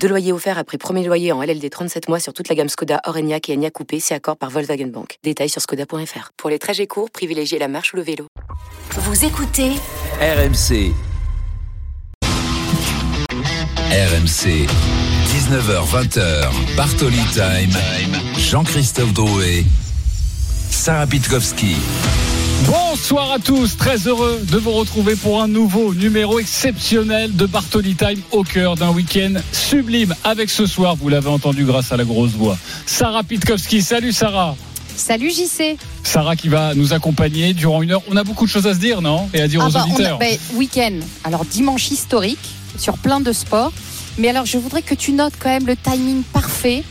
Deux loyers offerts après premier loyer en LLD 37 mois sur toute la gamme Skoda, Orenia et Enya Coupé, c'est accord par Volkswagen Bank. Détails sur skoda.fr. Pour les trajets courts, privilégiez la marche ou le vélo. Vous écoutez RMC. RMC. 19h20h. Bartoli Time. Jean-Christophe Drouet. Sarah Pitkowski. Bonsoir à tous, très heureux de vous retrouver pour un nouveau numéro exceptionnel de Bartoli Time au cœur d'un week-end sublime avec ce soir, vous l'avez entendu grâce à la grosse voix, Sarah Pitkowski. Salut Sarah. Salut JC. Sarah qui va nous accompagner durant une heure. On a beaucoup de choses à se dire, non? Et à dire Ah aux bah, auditeurs. bah, week-end, alors dimanche historique sur plein de sports. Mais alors je voudrais que tu notes quand même le timing parfait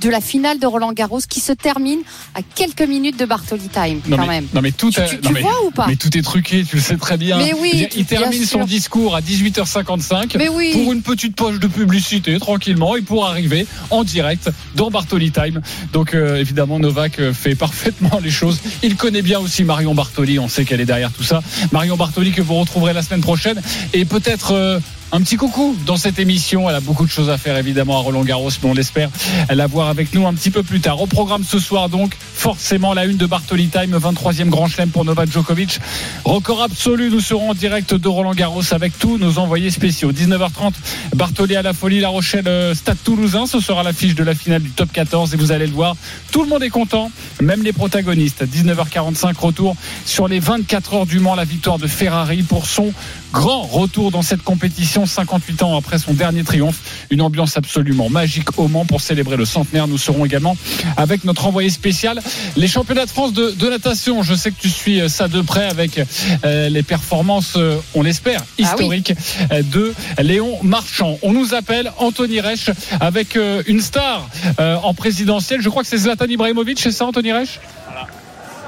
de la finale de Roland Garros qui se termine à quelques minutes de Bartoli Time non, quand mais, même. non mais tout Tu, est- tu- non, tu mais- vois ou pas mais tout est truqué, tu le sais très bien. Mais oui, dire, il termine son discours à 18h55 Mais oui. pour une petite poche de publicité tranquillement et pour arriver en direct dans Bartoli Time. Donc euh, évidemment Novak euh, fait parfaitement les choses. Il connaît bien aussi Marion Bartoli, on sait qu'elle est derrière tout ça. Marion Bartoli que vous retrouverez la semaine prochaine et peut-être euh, un petit coucou dans cette émission. Elle a beaucoup de choses à faire évidemment à Roland Garros, mais on l'espère la voir avec nous un petit peu plus tard. Au programme ce soir donc, forcément la une de Bartoli Time, 23e Grand Chelem pour Novak Djokovic. Record absolu, nous serons en direct de Roland Garros avec tous nos envoyés spéciaux. 19h30, Bartoli à la folie, La Rochelle, euh, Stade Toulousain. Ce sera l'affiche de la finale du top 14 et vous allez le voir. Tout le monde est content, même les protagonistes. 19h45, retour sur les 24 heures du Mans, la victoire de Ferrari pour son grand retour dans cette compétition 58 ans après son dernier triomphe. Une ambiance absolument magique au Mans pour célébrer le centenaire. Nous serons également avec notre envoyé spécial les championnats de France de, de natation. Je sais que tu suis euh, ça de près avec euh, les performances, euh, on l'espère, oui. historiques de Léon Marchand. On nous appelle Anthony Reich avec euh, une star euh, en présidentielle. Je crois que c'est Zlatan Ibrahimovic, c'est ça Anthony Reich?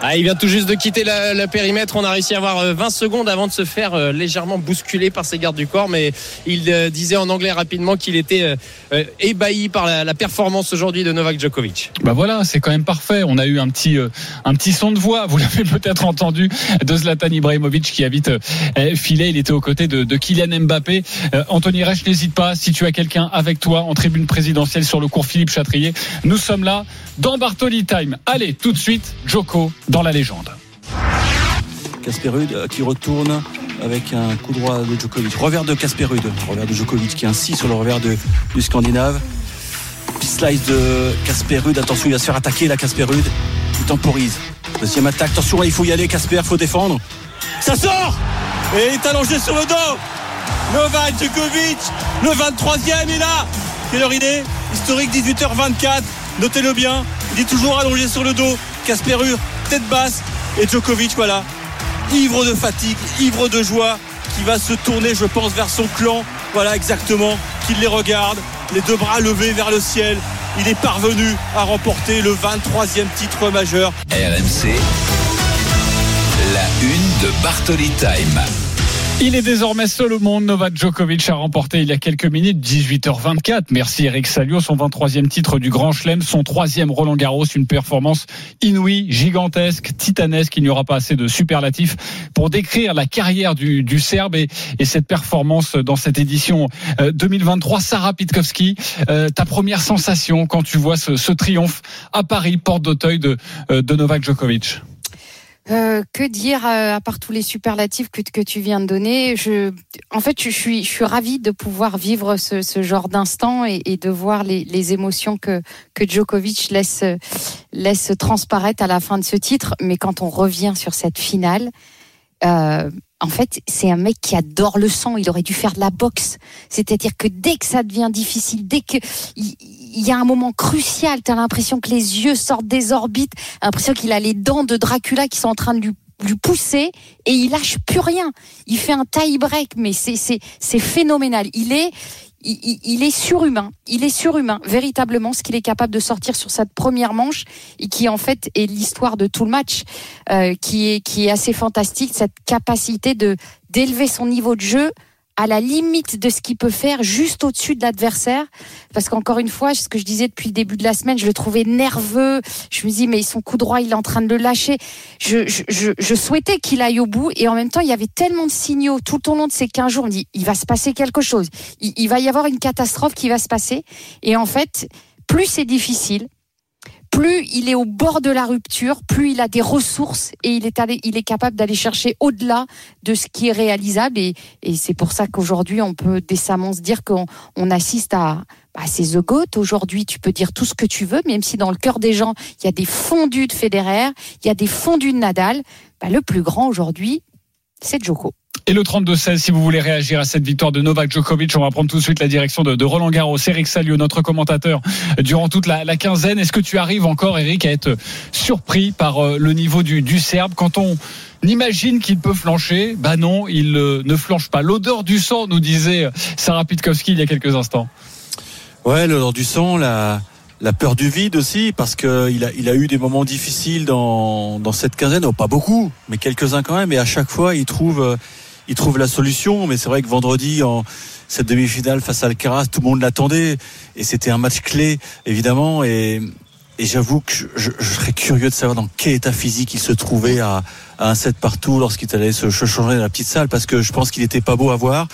Ah, il vient tout juste de quitter le, périmètre. On a réussi à avoir euh, 20 secondes avant de se faire euh, légèrement bousculer par ses gardes du corps. Mais il euh, disait en anglais rapidement qu'il était euh, euh, ébahi par la, performance aujourd'hui de Novak Djokovic. Bah voilà, c'est quand même parfait. On a eu un petit euh, un petit son de voix. Vous l'avez peut-être entendu de Zlatan Ibrahimovic qui a vite euh, filé. Il était aux côtés de, Kylian Mbappé. Euh, Anthony Reich, n'hésite pas. Si tu as quelqu'un avec toi en tribune présidentielle sur le cours Philippe Chatrier, nous sommes là dans Bartoli Time. Allez, tout de suite, Joko dans la légende. Casper euh, qui retourne avec un coup droit de Djokovic. Revers de Casper revers de Djokovic qui insiste sur le revers de, du Scandinave. Slice de Casper attention il va se faire attaquer là Casper. Il temporise. Deuxième attaque, attention il faut y aller Casper, il faut défendre. Ça sort Et il est allongé sur le dos Novak Djokovic, le 23e est là Quelle heure il est Historique 18h24, notez-le bien, il est toujours allongé sur le dos. Casper tête basse, et Djokovic voilà, ivre de fatigue, ivre de joie, qui va se tourner, je pense, vers son clan. Voilà exactement, qu'il les regarde, les deux bras levés vers le ciel. Il est parvenu à remporter le 23e titre majeur. RMC. La une de Bartoli Time. Il est désormais seul au monde. Novak Djokovic a remporté il y a quelques minutes 18h24. Merci Eric Salio, son 23e titre du Grand Chelem, son troisième Roland Garros, une performance inouïe, gigantesque, titanesque. Il n'y aura pas assez de superlatifs pour décrire la carrière du, du Serbe et, et cette performance dans cette édition euh, 2023. Sarah Pitkowski, euh, ta première sensation quand tu vois ce, triomphe à Paris, porte d'Auteuil de, euh, de Novak Djokovic? Euh, que dire euh, à part tous les superlatifs que, tu viens de donner? Je, En fait, je suis, je suis ravie de pouvoir vivre ce, ce genre d'instant et, et de voir les, les émotions que, que Djokovic laisse, laisse transparaître à la fin de ce titre. Mais quand on revient sur cette finale, euh, en fait, c'est un mec qui adore le sang. Il aurait dû faire de la boxe. C'est-à-dire que dès que ça devient difficile, dès que il, y a un moment crucial, tu as l'impression que les yeux sortent des orbites, l'impression qu'il a les dents de Dracula qui sont en train de lui lui pousser et il lâche plus rien. Il fait un tie break, mais c'est c'est c'est phénoménal. Il est il, est surhumain. Il est surhumain, véritablement, ce qu'il est capable de sortir sur cette première manche et qui en fait est l'histoire de tout le match, euh, qui est qui est assez fantastique. Cette capacité de d'élever son niveau de jeu à la limite de ce qu'il peut faire, juste au-dessus de l'adversaire. Parce qu'encore une fois, ce que je disais depuis le début de la semaine, je le trouvais nerveux. Je me dis, mais son coup droit, il est en train de le lâcher. Je, souhaitais qu'il aille au bout. Et en même temps, il y avait tellement de signaux tout au long de ces 15 jours. On dit, il va se passer quelque chose. Il va y avoir une catastrophe qui va se passer. Et en fait, plus c'est difficile, plus il est au bord de la rupture, plus il a des ressources et il est, capable d'aller chercher au-delà de ce qui est réalisable. Et, c'est pour ça qu'aujourd'hui, on peut décemment se dire qu'on on assiste à, bah, c'est The. Aujourd'hui, tu peux dire tout ce que tu veux, même si dans le cœur des gens, il y a des fondus de Federer, il y a des fondus de Nadal. Bah, le plus grand aujourd'hui, c'est Djoko. Et le 32-16, si vous voulez réagir à cette victoire de Novak Djokovic, on va prendre tout de suite la direction de, Roland Garros. Eric Salio, notre commentateur, euh, durant toute la, quinzaine. Est-ce que tu arrives encore, Eric, à être surpris par euh, le niveau du, Serbe quand on imagine qu'il peut flancher? Bah non, il euh, ne flanche pas. L'odeur du sang, nous disait Sarah Pitkowski il y a quelques instants. Ouais, l'odeur du sang, la, la peur du vide aussi, parce que il a, eu des moments difficiles dans, cette quinzaine, pas beaucoup, mais quelques-uns quand même, et à chaque fois, il trouve, euh, il trouve la solution. Mais c'est vrai que vendredi, en cette demi-finale face à Alcaraz, tout le monde l'attendait, et c'était un match clé, évidemment, et, j'avoue que je, serais curieux de savoir dans quel état physique il se trouvait à, à un set partout lorsqu'il allait se changer dans la petite salle, parce que je pense qu'il était pas beau à voir.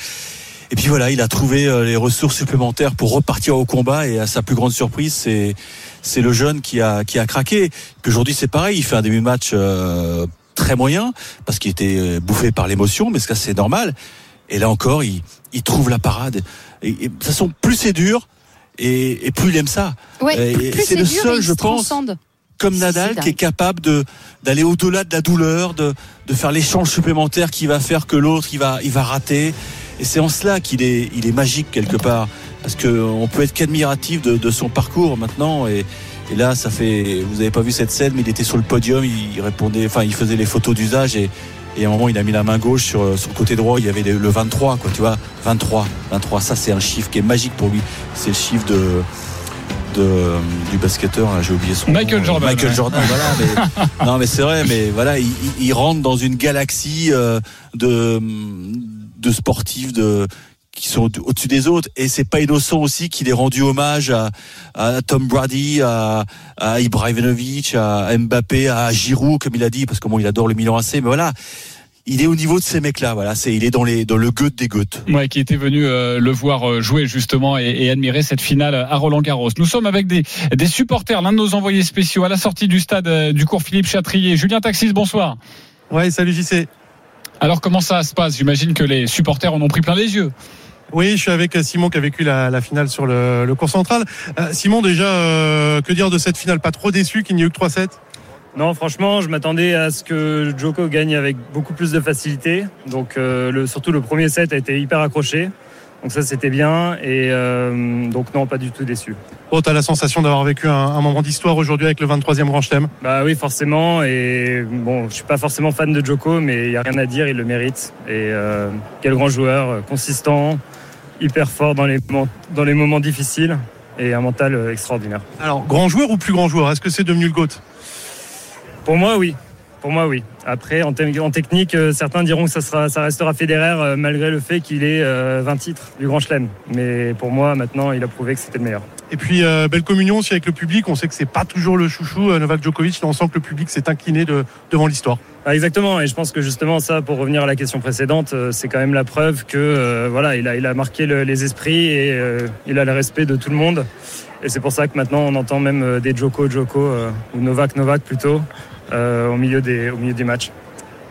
Et puis voilà, il a trouvé euh, les ressources supplémentaires pour repartir au combat et à sa plus grande surprise, c'est c'est le jeune qui a qui a craqué. Puis aujourd'hui, c'est pareil, il fait un début de match euh, très moyen parce qu'il était euh, bouffé par l'émotion, mais c'est normal. Et là encore, il il trouve la parade. Et, et de toute façon, plus c'est dur et, et plus il aime ça. Ouais, plus, et plus c'est le dur seul, je se pense, transcende. Comme Nadal qui est capable de d'aller au-delà de la douleur, de de faire l'échange supplémentaire qui va faire que l'autre il va il va rater. Et c'est en cela qu'il est il est magique quelque part parce que on peut être qu'admiratif de, de son parcours maintenant et et là, ça fait. Vous avez pas vu cette scène, mais il était sur le podium, il répondait, enfin, il faisait les photos d'usage et, et à un moment, il a mis la main gauche sur, sur le côté droit. Il y avait le le 23, quoi, tu vois. 23, 23. Ça, c'est un chiffre qui est magique pour lui. C'est le chiffre de. De, du basketteur, là, j'ai oublié son Michael nom. Jordan, Michael ouais. Jordan, voilà. Mais, non, mais c'est vrai, mais voilà, il, il- il rentre dans une galaxie euh, de, de sportifs, de qui sont au- au-dessus des autres et c'est pas innocent aussi qu'il ait rendu hommage à, à Tom Brady, à, à Ibrahimovic, à Mbappé, à Giroud comme il a dit parce que bon il adore le Milan AC mais voilà il est au niveau de ces mecs là voilà c'est il est dans les dans le goût des gouttes Ouais, qui était venu euh, le voir euh, jouer justement et, et admirer cette finale à Roland Garros. Nous sommes avec des, des supporters, l'un de nos envoyés spéciaux à la sortie du stade euh, du cours Philippe Chatrier. Julien Taxis, bonsoir. Ouais, salut JC. Alors comment ça se passe? J'imagine que les supporters en ont pris plein les yeux. Oui, je suis avec Simon qui a vécu la, la finale sur le, le cours central. Euh, Simon, déjà, euh, que dire de cette finale? Pas trop déçu qu'il n'y ait eu que 3-7 Non, franchement, je m'attendais à ce que Joko gagne avec beaucoup plus de facilité. Donc, euh, le, surtout le premier set a été hyper accroché. Donc ça, c'était bien. Et euh, donc non, pas du tout déçu. Bon, t'as la sensation d'avoir vécu un, un moment d'histoire aujourd'hui avec le 23e Grand Chelem. Bah oui, forcément. Et bon, je suis pas forcément fan de Joko, mais il y a rien à dire, il le mérite. Et euh, quel grand joueur, euh, consistant, hyper fort dans les moments, dans les moments difficiles et un mental extraordinaire. Alors, grand joueur ou plus grand joueur? Est-ce que c'est devenu le GOAT? Pour moi, oui. Pour moi, oui. Après, en, te- en technique, euh, certains diront que ça, sera, ça restera Federer euh, malgré le fait qu'il ait euh, 20 titres du Grand Chelem. Mais pour moi, maintenant, il a prouvé que c'était le meilleur. Et puis, euh, belle communion aussi avec le public. On sait que c'est pas toujours le chouchou euh, Novak Djokovic. Là, on sent que le public s'est incliné de, devant l'histoire. Ah, exactement. Et je pense que justement, ça, pour revenir à la question précédente, euh, c'est quand même la preuve que euh, voilà, il a, il a marqué le- les esprits et euh, il a le respect de tout le monde. Et c'est pour ça que maintenant, on entend même euh, des Joko, Joko euh, ou Novak, Novak plutôt euh, au milieu des, au milieu des matchs.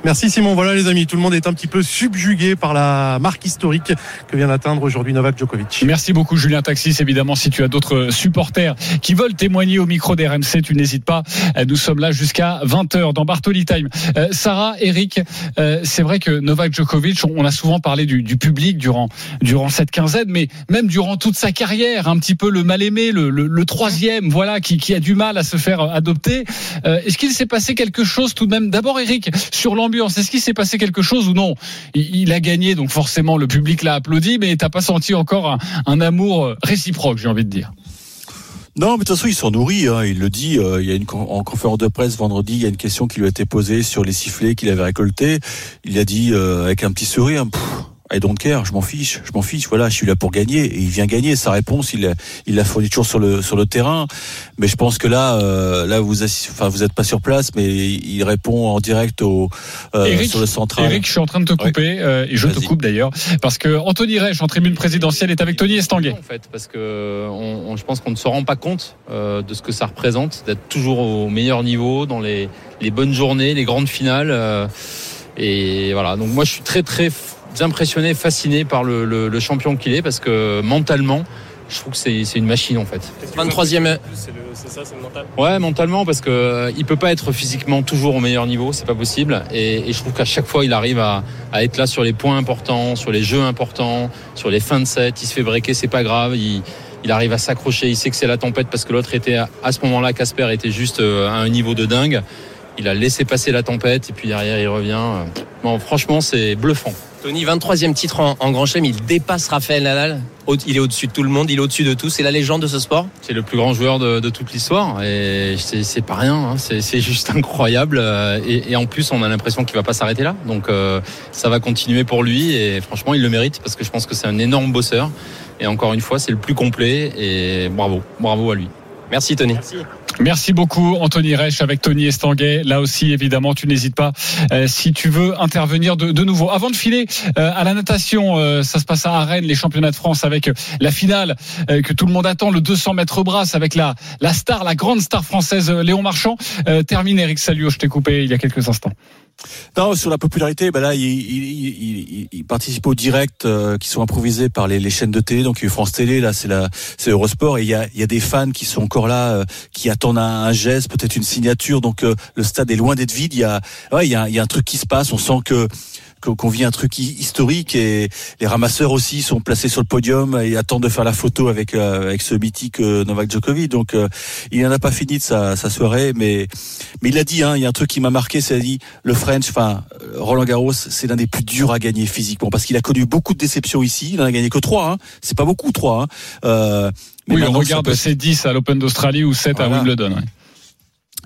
Merci Simon. Voilà les amis, tout le monde est un petit peu subjugué par la marque historique que vient d'atteindre aujourd'hui Novak Djokovic. Merci beaucoup Julien Taxis. Évidemment, si tu as d'autres supporters qui veulent témoigner au micro d'RMC, tu n'hésites pas. Euh, Nous sommes là jusqu'à 20h dans Bartoli Time. Euh, Sarah, Eric, euh, c'est vrai que Novak Djokovic, on a souvent parlé du, public durant, durant cette quinzaine, mais même durant toute sa carrière, un petit peu le mal-aimé, le, troisième, voilà, qui, a du mal à se faire adopter. Est-ce qu'il s'est passé quelque chose tout de même? D'abord, Eric, sur l'ambiance l'ambiance Est-ce qu'il s'est passé quelque chose ou non? Il, il a gagné, donc forcément le public l'a applaudi, mais t'as pas senti encore un, amour réciproque, j'ai envie de dire? Non, mais de toute façon, ils sont nourris. Hein. Il le dit. euh, il y a une en conférence de presse vendredi, il y a une question qui lui a été posée sur les sifflets qu'il avait récoltés. Il a dit euh, avec un petit sourire. I don't care, je m'en fiche, je m'en fiche. Voilà, je suis là pour gagner et il vient gagner. Sa réponse, il l'a- il l'a fourni toujours sur le sur le terrain. Mais je pense que là, euh, là vous enfin vous êtes pas sur place, mais il répond en direct au euh, Eric, sur le central. Eric, je suis en train de te couper euh, et je te coupe d'ailleurs parce que Anthony Reich en tribune présidentielle est avec Tony Estanguet. En fait, parce que on, on- je pense qu'on ne se rend pas compte euh, de ce que ça représente d'être toujours au meilleur niveau dans les, les bonnes journées, les grandes finales. euh, et voilà. Donc moi, je suis très très impressionné, fasciné par le, le- le champion qu'il est, parce que mentalement, je trouve que c'est une machine en fait. 23e. C'est ça, c'est le mental? Ouais, mentalement, parce que euh, il peut pas être physiquement toujours au meilleur niveau, c'est pas possible. Et, et je trouve qu'à chaque fois, il arrive à, à être là sur les points importants, sur les jeux importants, sur les fins de set. Il se fait breaker, c'est pas grave. Il, il arrive à s'accrocher. Il sait que c'est la tempête parce que l'autre était à, à ce moment-là, Casper était juste euh, à un niveau de dingue. Il a laissé passer la tempête et puis derrière, il revient. Bon, franchement, c'est bluffant. Tony, 23e titre en, Grand Chelem, il dépasse Raphaël Nadal. Il est au-dessus de tout le monde, il est au-dessus de tout. C'est la légende de ce sport. C'est le plus grand joueur de, toute l'histoire et c'est pas rien. hein. C'est juste incroyable. euh, Et, en plus, on a l'impression qu'il va pas s'arrêter là. Donc euh, ça va continuer pour lui et franchement, il le mérite parce que je pense que c'est un énorme bosseur. Et encore une fois, c'est le plus complet et bravo, bravo à lui. Merci Tony. Merci beaucoup Anthony Reich avec Tony Estanguet. Là aussi évidemment tu n'hésites pas euh, si tu veux intervenir de, de nouveau. Avant de filer euh, à la natation, euh, ça se passe à Rennes les championnats de France avec la finale euh, que tout le monde attend, le 200 mètres brasse avec la la star, la grande star française Léon Marchand. Euh, termine Eric Salio, je t'ai coupé il y a quelques instants. Non, sur la popularité, bah là, il, il, il, il- participe aux directs euh, qui sont improvisés par les, les chaînes de télé. Donc, il y a France Télé, là, c'est la, c'est Eurosport, et il y a, il y a des fans qui sont encore là, euh, qui attendent un, un geste, peut-être une signature. Donc, euh, le stade est loin d'être vide. Il y a, ouais, il y a, il y a un truc qui se passe. On sent que qu'on vit un truc hi- historique et les ramasseurs aussi sont placés sur le podium et attendent de faire la photo avec euh, avec ce mythique euh, Novak Djokovic. Donc euh, il n'en a pas fini de sa, sa soirée, mais mais il a dit, hein, il y a un truc qui m'a marqué, c'est dit le French, enfin Roland Garros, c'est l'un des plus durs à gagner physiquement parce qu'il a connu beaucoup de déceptions ici. Il en a gagné que trois, hein. c'est pas beaucoup trois. Hein. Euh, mais oui, on regarde peut- ces 10 à l'Open d'Australie ou 7 à. Wimbledon. ouais.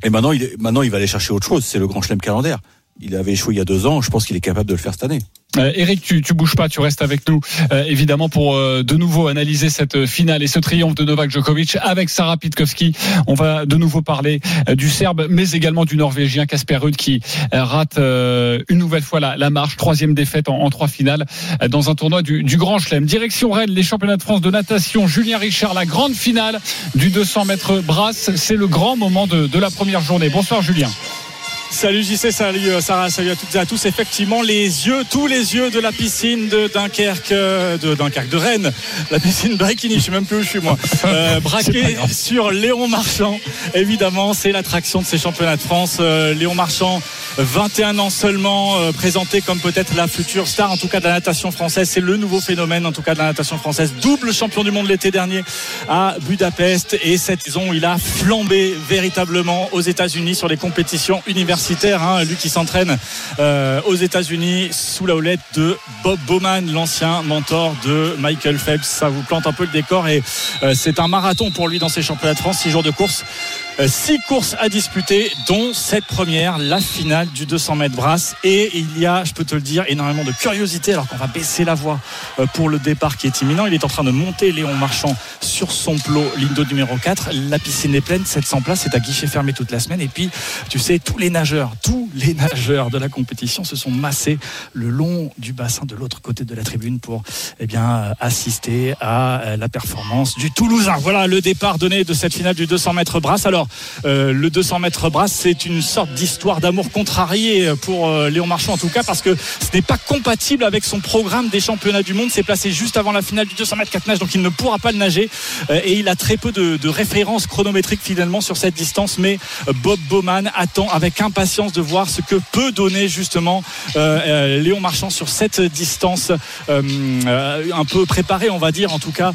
Et maintenant, il maintenant, il va aller chercher autre chose. C'est le Grand Chelem calendaire. Il avait échoué il y a deux ans. Je pense qu'il est capable de le faire cette année. Euh, Eric, tu, tu bouges pas, tu restes avec nous, euh, évidemment, pour euh, de nouveau analyser cette finale et ce triomphe de Novak Djokovic avec Sarah Pitkowski. On va de nouveau parler du Serbe, mais également du Norvégien Casper Ruud qui rate une nouvelle fois la, la marche, troisième défaite en, trois finales dans un tournoi du, du Grand Chelem. Direction Rennes, les championnats de France de natation. Julien Richard, la grande finale du 200 mètres brasse. C'est le grand moment de, de la première journée. Bonsoir Julien. Salut JC, salut euh, Sarah, salut à toutes et à tous. Effectivement, les yeux, tous les yeux de la piscine de Dunkerque, euh, de Dunkerque, de Rennes, la piscine Bikini, je sais même plus où je suis moi, euh, sur Léon Marchand. Évidemment, c'est l'attraction de ces championnats de France. Euh, Léon Marchand, 21 ans seulement, euh, présenté comme peut-être la future star, en tout cas de la natation française. C'est le nouveau phénomène, en tout cas de la natation française. Double champion du monde l'été dernier à Budapest. Et cette saison, il a flambé véritablement aux États-Unis sur les compétitions universitaires. hein. Lui qui s'entraîne euh, aux États-Unis sous la houlette de Bob Bowman, l'ancien mentor de Michael Phelps. Ça vous plante un peu le décor et euh, c'est un marathon pour lui dans ces championnats de France. Six jours de course. Euh, Six courses à disputer, dont cette première, la finale du 200 mètres brasse. Et il y a, je peux te le dire, énormément de curiosité alors qu'on va baisser la voix euh, pour le départ qui est imminent. Il est en train de monter Léon Marchand sur son plot, d'eau numéro 4. La piscine est pleine, 700 places, c'est à guichet fermé toute la semaine. Et puis, tu sais, tous les nageurs, tous les nageurs de la compétition se sont massés le long du bassin de l'autre côté de la tribune pour eh bien, euh, assister à la performance du Toulousain. Voilà le départ donné de cette finale du 200 mètres brasse. Alors, euh, le 200 mètres brasse, c'est une sorte d'histoire d'amour contrariée pour euh, Léon Marchand en tout cas, parce que ce n'est pas compatible avec son programme des championnats du monde. C'est placé juste avant la finale du 200 mètres 4 nage, donc il ne pourra pas le nager. Euh, et il a très peu de, de références chronométriques finalement sur cette distance. Mais Bob Bowman attend avec impatience de voir ce que peut donner justement Léon Marchand sur cette distance un peu préparée, on va dire en tout cas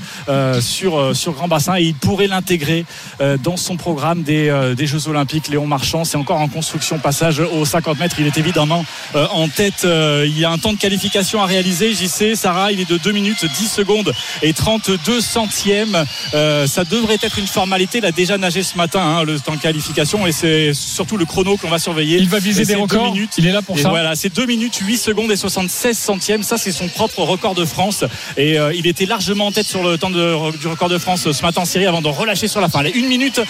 sur, sur Grand Bassin. Et il pourrait l'intégrer dans son programme des, euh, des Jeux Olympiques, Léon Marchand. C'est encore en construction, passage aux 50 mètres. Il est évidemment euh, en tête. Euh, il y a un temps de qualification à réaliser. J'y sais, Sarah, il est de 2 minutes 10 secondes et 32 centièmes. Ça devrait être une formalité. Il a déjà nagé ce matin, hein, le temps de qualification, et c'est surtout le chrono qu'on va surveiller. Il va viser Et des records. minutes. Il est là pour Et ça. Voilà, c'est 2 minutes 8 secondes et 76 centièmes. Ça, c'est son propre record de France. Et il était largement en tête sur le temps de- du record de France ce matin en Syrie avant de relâcher sur la fin. Allez, 1 minute,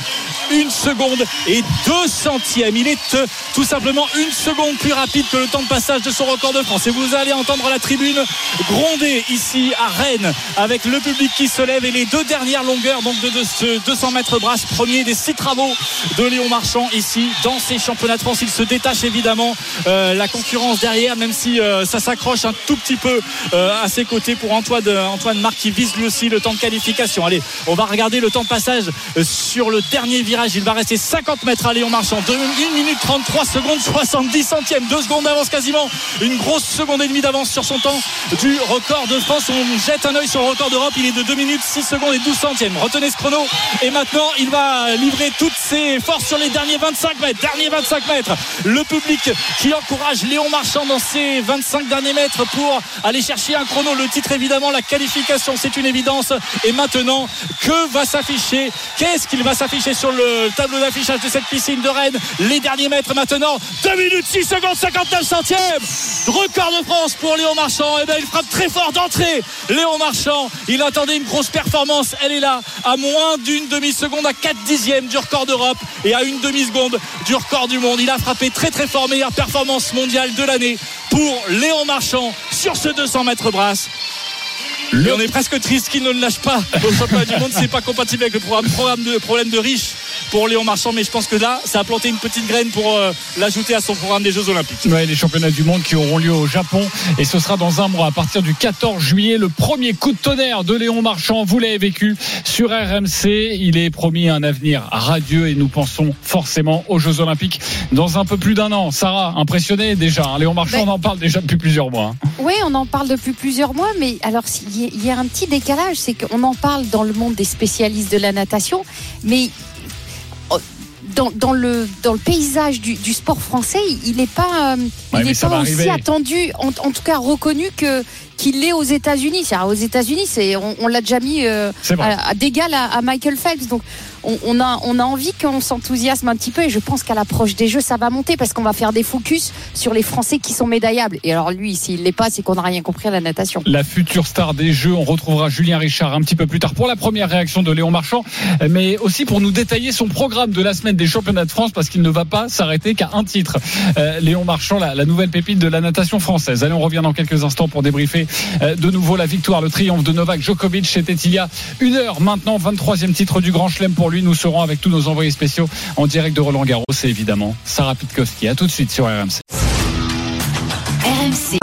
1 seconde et 2 centièmes. Il est euh, tout simplement une seconde plus rapide que le temps de passage de son record de France. Et vous allez entendre la tribune gronder ici à Rennes avec le public qui se lève et les deux dernières longueurs donc de, ce 200 mètres brasse premier des six travaux de Léon Marchand ici dans ces championnats de France il se détache évidemment euh, la concurrence derrière même si euh, ça s'accroche un tout petit peu à ses côtés pour Antoine Antoine Marc qui vise lui aussi le temps de qualification allez on va regarder le temps de passage sur le dernier virage il va rester 50 mètres à Léon Marchand. 1 minute 33 secondes 70 centièmes. 2 secondes d'avance quasiment. Une grosse seconde et demie d'avance sur son temps du record de France. On jette un œil sur le record d'Europe. Il est de 2 minutes 6 secondes et 12 centièmes. Retenez ce chrono. Et maintenant il va livrer toutes ses forces sur les derniers 25 mètres. Derniers 25 mètres. Le public qui encourage Léon Marchand dans ses 25 derniers mètres pour aller chercher un chrono. Le titre évidemment la qualification c'est une évidence. Et maintenant que va s'afficher? Qu'est-ce qu'il va s'afficher sur le tableau d'affichage de cette piscine de Rennes. Les derniers mètres maintenant. 2 minutes 6 secondes 59 centièmes. Record de France pour Léon Marchand. Et bien il frappe très fort d'entrée. Léon Marchand il attendait une grosse performance. Elle est là à moins d'une demi-seconde à 4 dixièmes du record d'Europe et à une demi-seconde du record du monde. Il a frappé très très fort meilleure performance mondiale de l'année pour Léon Marchand sur ce 200 mètres brasse. Et on est presque triste qu'il ne le lâche pas au championnat du monde. C'est pas compatible avec le programme, programme de, problème de riche pour Léon Marchand. Mais je pense que là, ça a planté une petite graine pour euh, l'ajouter à son programme des Jeux Olympiques. Ouais, les championnats du monde qui auront lieu au Japon et ce sera dans un mois à partir du 14 juillet le premier coup de tonnerre de Léon Marchand vous l'avez vécu sur RMC il est promis un avenir radieux et nous pensons forcément aux Jeux Olympiques dans un peu plus d'un an Sarah impressionné déjà hein. Léon Marchand Ben- on en parle déjà depuis plusieurs mois hein. Oui, on en parle depuis plusieurs mois, mais alors il y a- il y a un petit décalage, c'est qu'on en parle dans le monde des spécialistes de la natation, mais dans, dans le, dans le paysage du, du sport français, il n'est pas, euh, Ouais, il pas aussi arriver. attendu, en, en tout cas reconnu que qu'il l'est aux États-Unis. C'est-à-dire, Aux États-Unis, c'est on, on l'a déjà mis euh, à, à d'égal à, à Michael Phelps. Donc on, on a on a envie qu'on s'enthousiasme un petit peu et je pense qu'à l'approche des Jeux, ça va monter parce qu'on va faire des focus sur les Français qui sont médaillables. Et alors lui, s'il l'est pas, c'est qu'on n'a rien compris à la natation. la future star des Jeux. On retrouvera Julien Richard un petit peu plus tard pour la première réaction de Léon Marchand, mais aussi pour nous détailler son programme de la semaine des championnats de France parce qu'il ne va pas s'arrêter qu'à un titre. Euh, Léon Marchand, la, la nouvelle pépite de la natation française. Allez, on revient dans quelques instants pour débriefer euh, de nouveau la victoire, le triomphe de Novak Djokovic. C'était il y a une heure maintenant, 23e titre du Grand Chelem pour lui. Nous serons avec tous nos envoyés spéciaux en direct de Roland Garros et évidemment Sarah Pitkowski. À tout de suite sur RMC. RMC.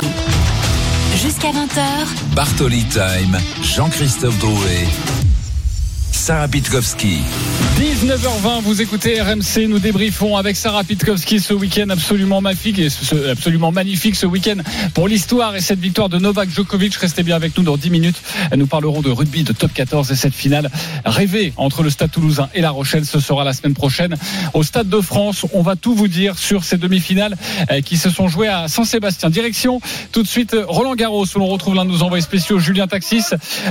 Jusqu'à 20h, Bartoli Time, Jean-Christophe Drouet, Sarah Pitkowski. 19h20, vous écoutez RMC, nous débriefons avec Sarah Pitkowski ce week-end absolument magnifique, et ce- absolument magnifique ce week-end pour l'histoire et cette victoire de Novak Djokovic. Restez bien avec nous dans 10 minutes. Nous parlerons de rugby, de top 14 et cette finale rêvée entre le Stade Toulousain et La Rochelle. Ce sera la semaine prochaine au Stade de France. On va tout vous dire sur ces demi-finales euh, qui se sont jouées à Saint-Sébastien. Direction tout de suite Roland Garros où l'on retrouve l'un de nos envoyés spéciaux, Julien Taxis,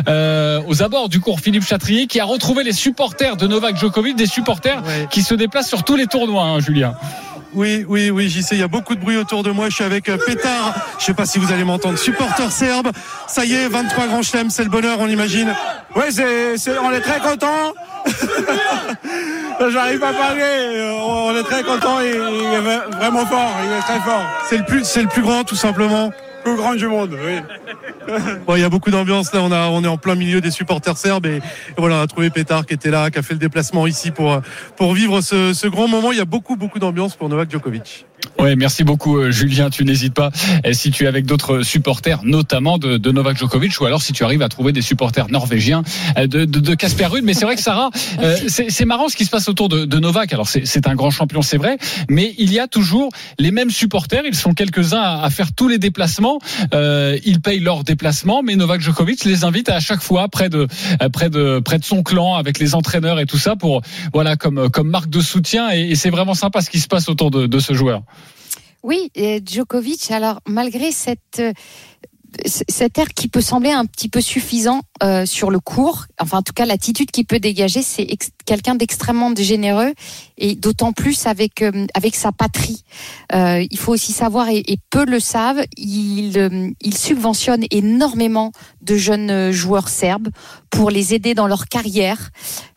euh, aux abords du cours Philippe Chatrier qui a retrouvé les supporters de Novak Djokovic, des supporters Ouais. qui se déplacent sur tous les tournois, hein, Julien. Oui, oui, oui, j'y sais, il y a beaucoup de bruit autour de moi. Je suis avec euh, Pétard, je sais pas si vous allez m'entendre, supporter serbe. Ça y est, 23 grands chelems, c'est le bonheur, on imagine. Oui, c'est, on est très content. J'arrive à parler. On est très content. Il, il est vra- vraiment fort. Il est très fort. C'est le plus, c'est le plus grand, tout simplement. Plus grand du monde. Oui. Bon, il y a beaucoup d'ambiance là. On a, on est en plein milieu des supporters serbes et, et voilà, on a trouvé Pétard qui était là, qui a fait le déplacement ici pour pour vivre ce, ce grand moment. Il y a beaucoup, beaucoup d'ambiance pour Novak Djokovic. Ouais, merci beaucoup euh, Julien. Tu n'hésites pas euh, si tu es avec d'autres supporters, notamment de, de, Novak Djokovic, ou alors si tu arrives à trouver des supporters norvégiens euh, de, Casper Ruud. Mais c'est vrai que Sarah, c'est marrant ce qui se passe autour de, de Novak. Alors c'est un grand champion, c'est vrai, mais il y a toujours les mêmes supporters. Ils sont quelques-uns à, à, faire tous les déplacements. Euh, ils payent leurs déplacements, mais Novak Djokovic les invite à chaque fois près de près de près de son clan avec les entraîneurs et tout ça pour voilà comme comme marque de soutien. Et, et c'est vraiment sympa ce qui se passe autour de, de ce joueur. Oui, Djokovic, alors malgré cette euh, cet air qui peut sembler un petit peu suffisant euh, sur le cours, enfin en tout cas l'attitude qu'il peut dégager, c'est quelqu'un d'extrêmement généreux et d'autant plus avec euh, avec sa patrie. Euh, il faut aussi savoir et, peu le savent, il euh, il subventionne énormément de jeunes joueurs serbes pour les aider dans leur carrière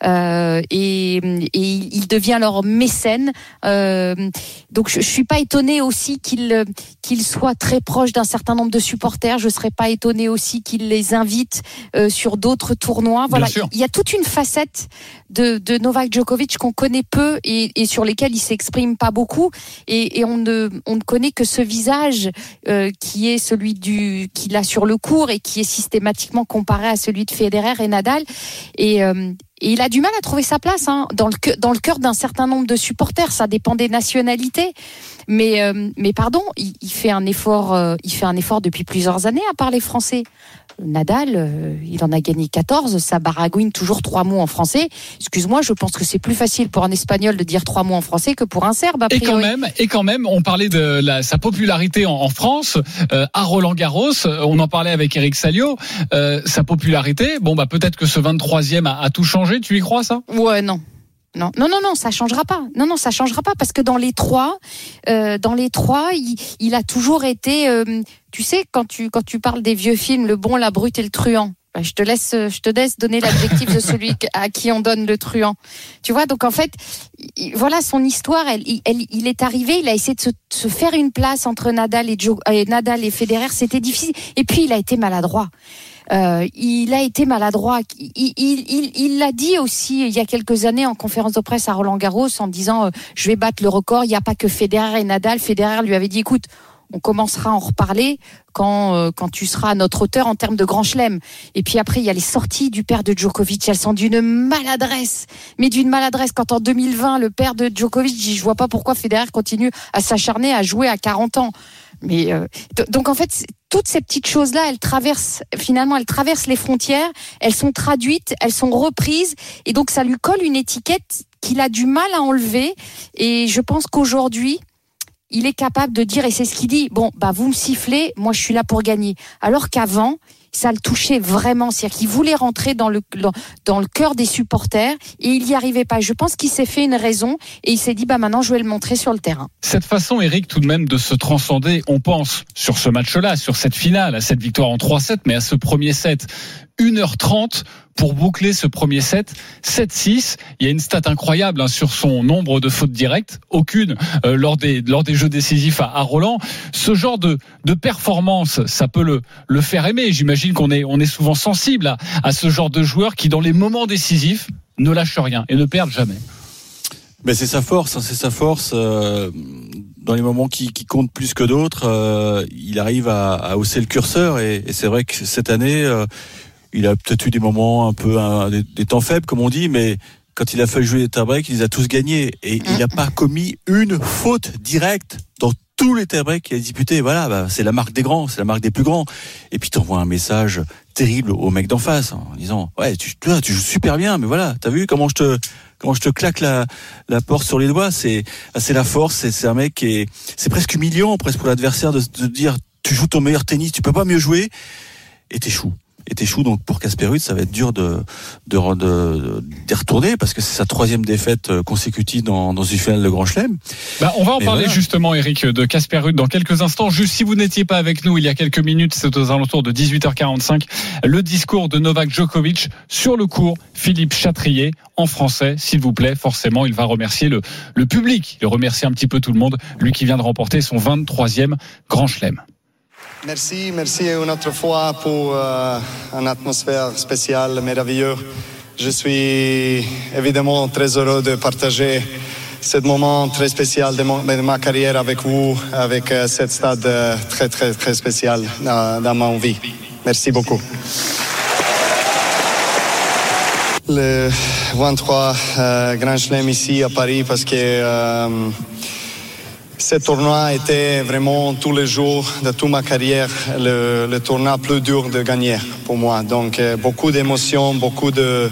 euh, et, et, il devient leur mécène. donc je, je suis pas étonnée aussi qu'il qu'il soit très proche d'un certain nombre de supporters. Je serais pas étonnée aussi qu'il les invite sur d'autres tournois. Voilà, il y a toute une facette de, de Novak Djokovic qu'on connaît peu et, et sur lesquels il s'exprime pas beaucoup. Et, et, on ne on ne connaît que ce visage euh, qui est celui du qu'il a sur le court et qui est systématiquement comparé à celui de Federer et Nadal. Et euh, et il a du mal à trouver sa place hein, dans le dans cœur d'un certain nombre de supporters. Ça dépend des nationalités, mais euh, pardon, il, il, fait un effort, euh, il fait un effort depuis plusieurs années à parler français. Nadal, euh, il en a gagné 14, ça baragouine toujours trois mots en français. Excuse-moi, je pense que c'est plus facile pour un espagnol de dire trois mots en français que pour un serbe. et quand même, et quand même, on parlait de la, sa popularité en, en France euh, à Roland Garros. On en parlait avec Eric Salio. Euh, sa popularité, bon bah peut-être que ce 23e a, a tout changé. Tu y crois ça? Ouais, non. Non, non, non, non, ça changera pas. Non, non, ça changera pas parce que dans les trois, euh, dans les trois, il, il a toujours été. Euh, tu sais, quand tu quand tu parles des vieux films, le bon, la brute et le truand. Bah, je te laisse, je te laisse donner l'adjectif de celui à qui on donne le truand. Tu vois, donc en fait, voilà son histoire. Elle, elle, il est arrivé, il a essayé de se, se faire une place entre Nadal et, Joe, et Nadal et Federer. C'était difficile. Et puis il a été maladroit. Euh, il a été maladroit. Il l'a dit aussi il y a quelques années en conférence de presse à Roland Garros en disant euh, je vais battre le record. Il n'y a pas que Federer et Nadal. Federer lui avait dit écoute, on commencera à en reparler quand euh, quand tu seras notre hauteur en termes de grand chelem. Et puis après, il y a les sorties du père de Djokovic. Elles sont d'une maladresse, mais d'une maladresse. Quand en 2020, le père de Djokovic je vois pas pourquoi Federer continue à s'acharner à jouer à 40 ans. Mais euh, donc en fait, toutes ces petites choses-là, elles traversent finalement, elles traversent les frontières. Elles sont traduites, elles sont reprises, et donc ça lui colle une étiquette qu'il a du mal à enlever. Et je pense qu'aujourd'hui, il est capable de dire, et c'est ce qu'il dit, bon, bah vous me sifflez, moi je suis là pour gagner. Alors qu'avant, ça le touchait vraiment, c'est-à-dire qu'il voulait rentrer dans le dans le cœur des supporters et il n'y arrivait pas. Je pense qu'il s'est fait une raison et il s'est dit bah maintenant je vais le montrer sur le terrain. Cette façon, Eric, tout de même de se transcender, on pense sur ce match-là, sur cette finale, à cette victoire en 3-7, mais à ce premier set, 1h30 pour boucler ce premier set. 7-6. Il y a une stat incroyable hein, sur son nombre de fautes directes. Aucune euh, lors, des, lors des jeux décisifs à, Roland. Ce genre de, de performance, ça peut le, le faire aimer. J'imagine qu'on est, on est souvent sensible à, à ce genre de joueurs qui, dans les moments décisifs, ne lâchent rien et ne perdent jamais. Mais c'est sa force, hein, c'est sa force. Euh, dans les moments qui, qui comptent plus que d'autres, euh, il arrive à, à, hausser le curseur. Et, c'est vrai que cette année, il a peut-être eu des moments un peu un, des, des, temps faibles, comme on dit, mais quand il a fallu jouer les tie-breaks, il les a tous gagnés. Et il n'a pas commis une faute directe dans tous les tie-breaks qu'il a disputés. Voilà, bah, c'est la marque des grands, c'est la marque des plus grands. Et puis t'envoies un message terrible au mec d'en face en disant ouais tu, tu, tu joues super bien, mais voilà, t'as vu comment je te comment je te claque la, la porte sur les doigts? C'est c'est la force. C'est un mec qui est c'est presque humiliant presque pour l'adversaire de, de dire tu joues ton meilleur tennis, tu peux pas mieux jouer et t'échoues et t'échoues donc pour Casper Ruud ça va être dur de de, de, de retourner parce que c'est sa troisième défaite consécutive dans, dans une finale de Grand Chelem. Bah, on va en Mais parler voilà. justement Eric de Casper Ruud dans quelques instants. Juste si vous n'étiez pas avec nous il y a quelques minutes, c'est aux alentours de 18h45, le discours de Novak Djokovic sur le cours Philippe Chatrier en français, s'il vous plaît. Forcément, il va remercier le, le public, il remercie un petit peu tout le monde, lui qui vient de remporter son 23e Grand Chelem. Merci, merci une autre fois pour euh, une atmosphère spéciale, merveilleuse. Je suis évidemment très heureux de partager ce moment très spécial de, ma carrière avec vous, avec euh, cette stade euh, très, très, très spécial dans, dans ma vie. Merci beaucoup. Le 23 euh, Grand Chelem ici à Paris parce que euh, ce tournoi était vraiment tous les jours de toute ma carrière le, le tournoi plus dur de gagner pour moi. Donc euh, beaucoup d'émotions, beaucoup de,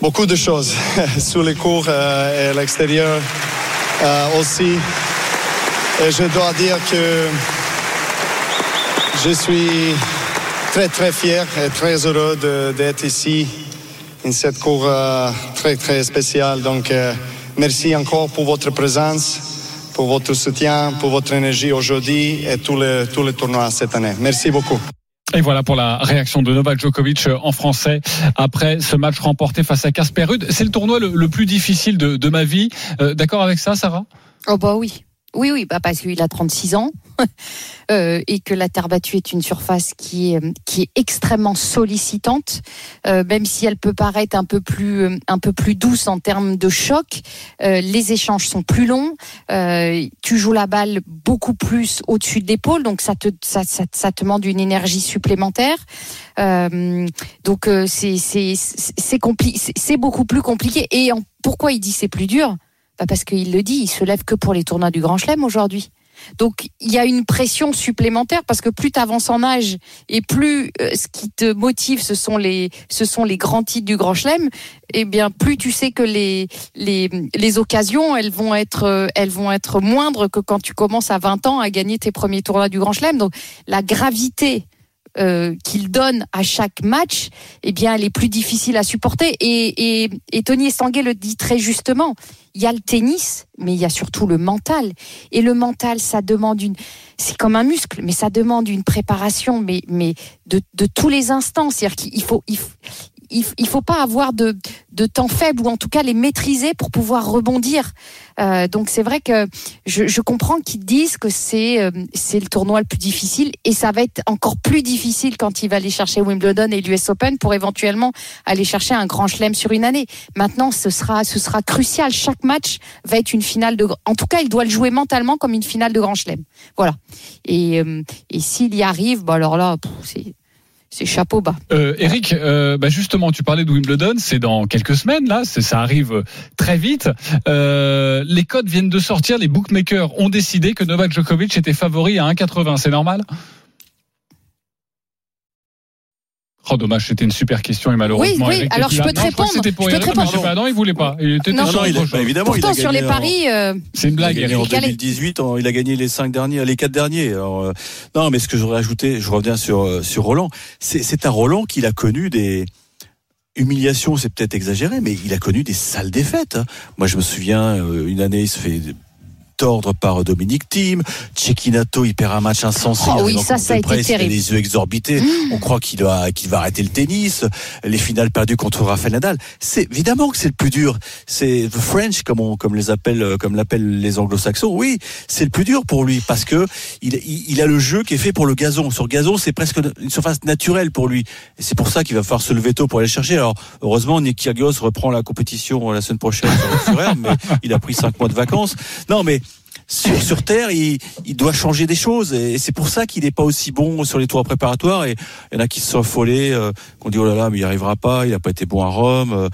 beaucoup de choses sur les cours euh, et à l'extérieur euh, aussi. Et je dois dire que je suis très très fier et très heureux d'être ici dans cette cour très très spéciale. Donc merci encore pour votre présence, pour votre soutien, pour votre énergie aujourd'hui et tous les, tous les tournois cette année. Merci beaucoup. Et voilà pour la réaction de Novak Djokovic en français après ce match remporté face à Casper Ruud. C'est le tournoi le, le plus difficile de, de ma vie. Euh, D'accord avec ça, Sarah? Oh bah oui. Oui, oui, bah parce qu'il a 36 ans euh, et que la terre battue est une surface qui est, extrêmement sollicitante, euh, même si elle peut paraître un peu plus, euh, douce en termes de choc. euh, les échanges sont plus longs. tu joues la balle beaucoup plus au-dessus de l'épaule, donc ça te, ça, te demande une énergie supplémentaire. Donc c'est c'est beaucoup plus compliqué. Et pourquoi il dit c'est plus dur? Bah Parce qu'il le dit, il se lève que pour les tournois du Grand Chelem aujourd'hui. Donc il y a une pression supplémentaire parce que plus tu avances en âge et plus euh, ce qui te motive ce sont les ce sont les grands titres du Grand Chelem, et bien plus tu sais que les les les occasions elles vont être euh, elles vont être moindres que quand tu commences à 20 ans à gagner tes premiers tournois du Grand Chelem. Donc la gravité euh, qu'il donne à chaque match, eh bien, elle est plus difficile à supporter. Et, et, et Tony Estanguet le dit très justement. Il y a le tennis, mais il y a surtout le mental. Et le mental, ça demande une, c'est comme un muscle, mais ça demande une préparation, mais, mais de, de tous les instants. C'est-à-dire qu'il faut, il faut, il, il faut pas avoir de, de temps faible ou en tout cas les maîtriser pour pouvoir rebondir. Euh, donc c'est vrai que je, je comprends qu'ils disent que c'est euh, c'est le tournoi le plus difficile et ça va être encore plus difficile quand il va aller chercher Wimbledon et l'US Open pour éventuellement aller chercher un grand chelem sur une année. Maintenant ce sera ce sera crucial. Chaque match va être une finale de. En tout cas il doit le jouer mentalement comme une finale de grand chelem. Voilà. Et euh, et s'il y arrive, bah alors là c'est c'est chapeau bas. Euh, Eric, euh, bah justement, tu parlais de Wimbledon, c'est dans quelques semaines là, ça arrive très vite. Euh, les codes viennent de sortir, les bookmakers ont décidé que Novak Djokovic était favori à 1,80, c'est normal? Oh dommage, c'était une super question et malheureusement. Oui, oui, Eric alors je peux te répondre. C'était pour Je peux te répondre. je sais pas, non, il voulait pas. Il était Non, sur non, il a- bah, évidemment, il a Pourtant sur gagné les en- paris. euh, C'est une Il a blague, gagné en Eric. Calais. 2018, en- il a gagné les cinq derniers, les quatre derniers. Alors, euh, non, mais ce que j'aurais ajouté, je reviens sur euh, sur Roland. C'est un Roland qu'il a connu des humiliations, c'est peut-être exagéré, mais il a connu des sales défaites. hein. Moi, je me souviens, euh, une année, il se fait tordre par Dominique Thiem. Cecchinato, il perd un match insensé. Oh oui, ça, ça a été terrible. les yeux exorbités. On croit qu'il va, qu'il va arrêter le tennis. Les finales perdues contre Rafael Nadal. C'est évidemment que c'est le plus dur. C'est the French, comme on, comme les appelle, euh, comme l'appellent les Anglo-Saxons. Oui, c'est le plus dur pour lui parce que il, il, il a le jeu qui est fait pour le gazon. Sur gazon, c'est presque une surface naturelle pour lui. Et c'est pour ça qu'il va falloir se lever tôt pour aller le chercher. Alors, heureusement, Nick Kyrgios reprend la compétition la semaine prochaine sur, herbe, mais il a pris cinq mois de vacances. Non, mais sur, sur Terre, il, il doit changer des choses et c'est pour ça qu'il n'est pas aussi bon sur les tours préparatoires. Et il y en a qui se sont affolés, euh, qu'on dit oh là là, mais il n'y arrivera pas, il n'a pas été bon à Rome. Euh,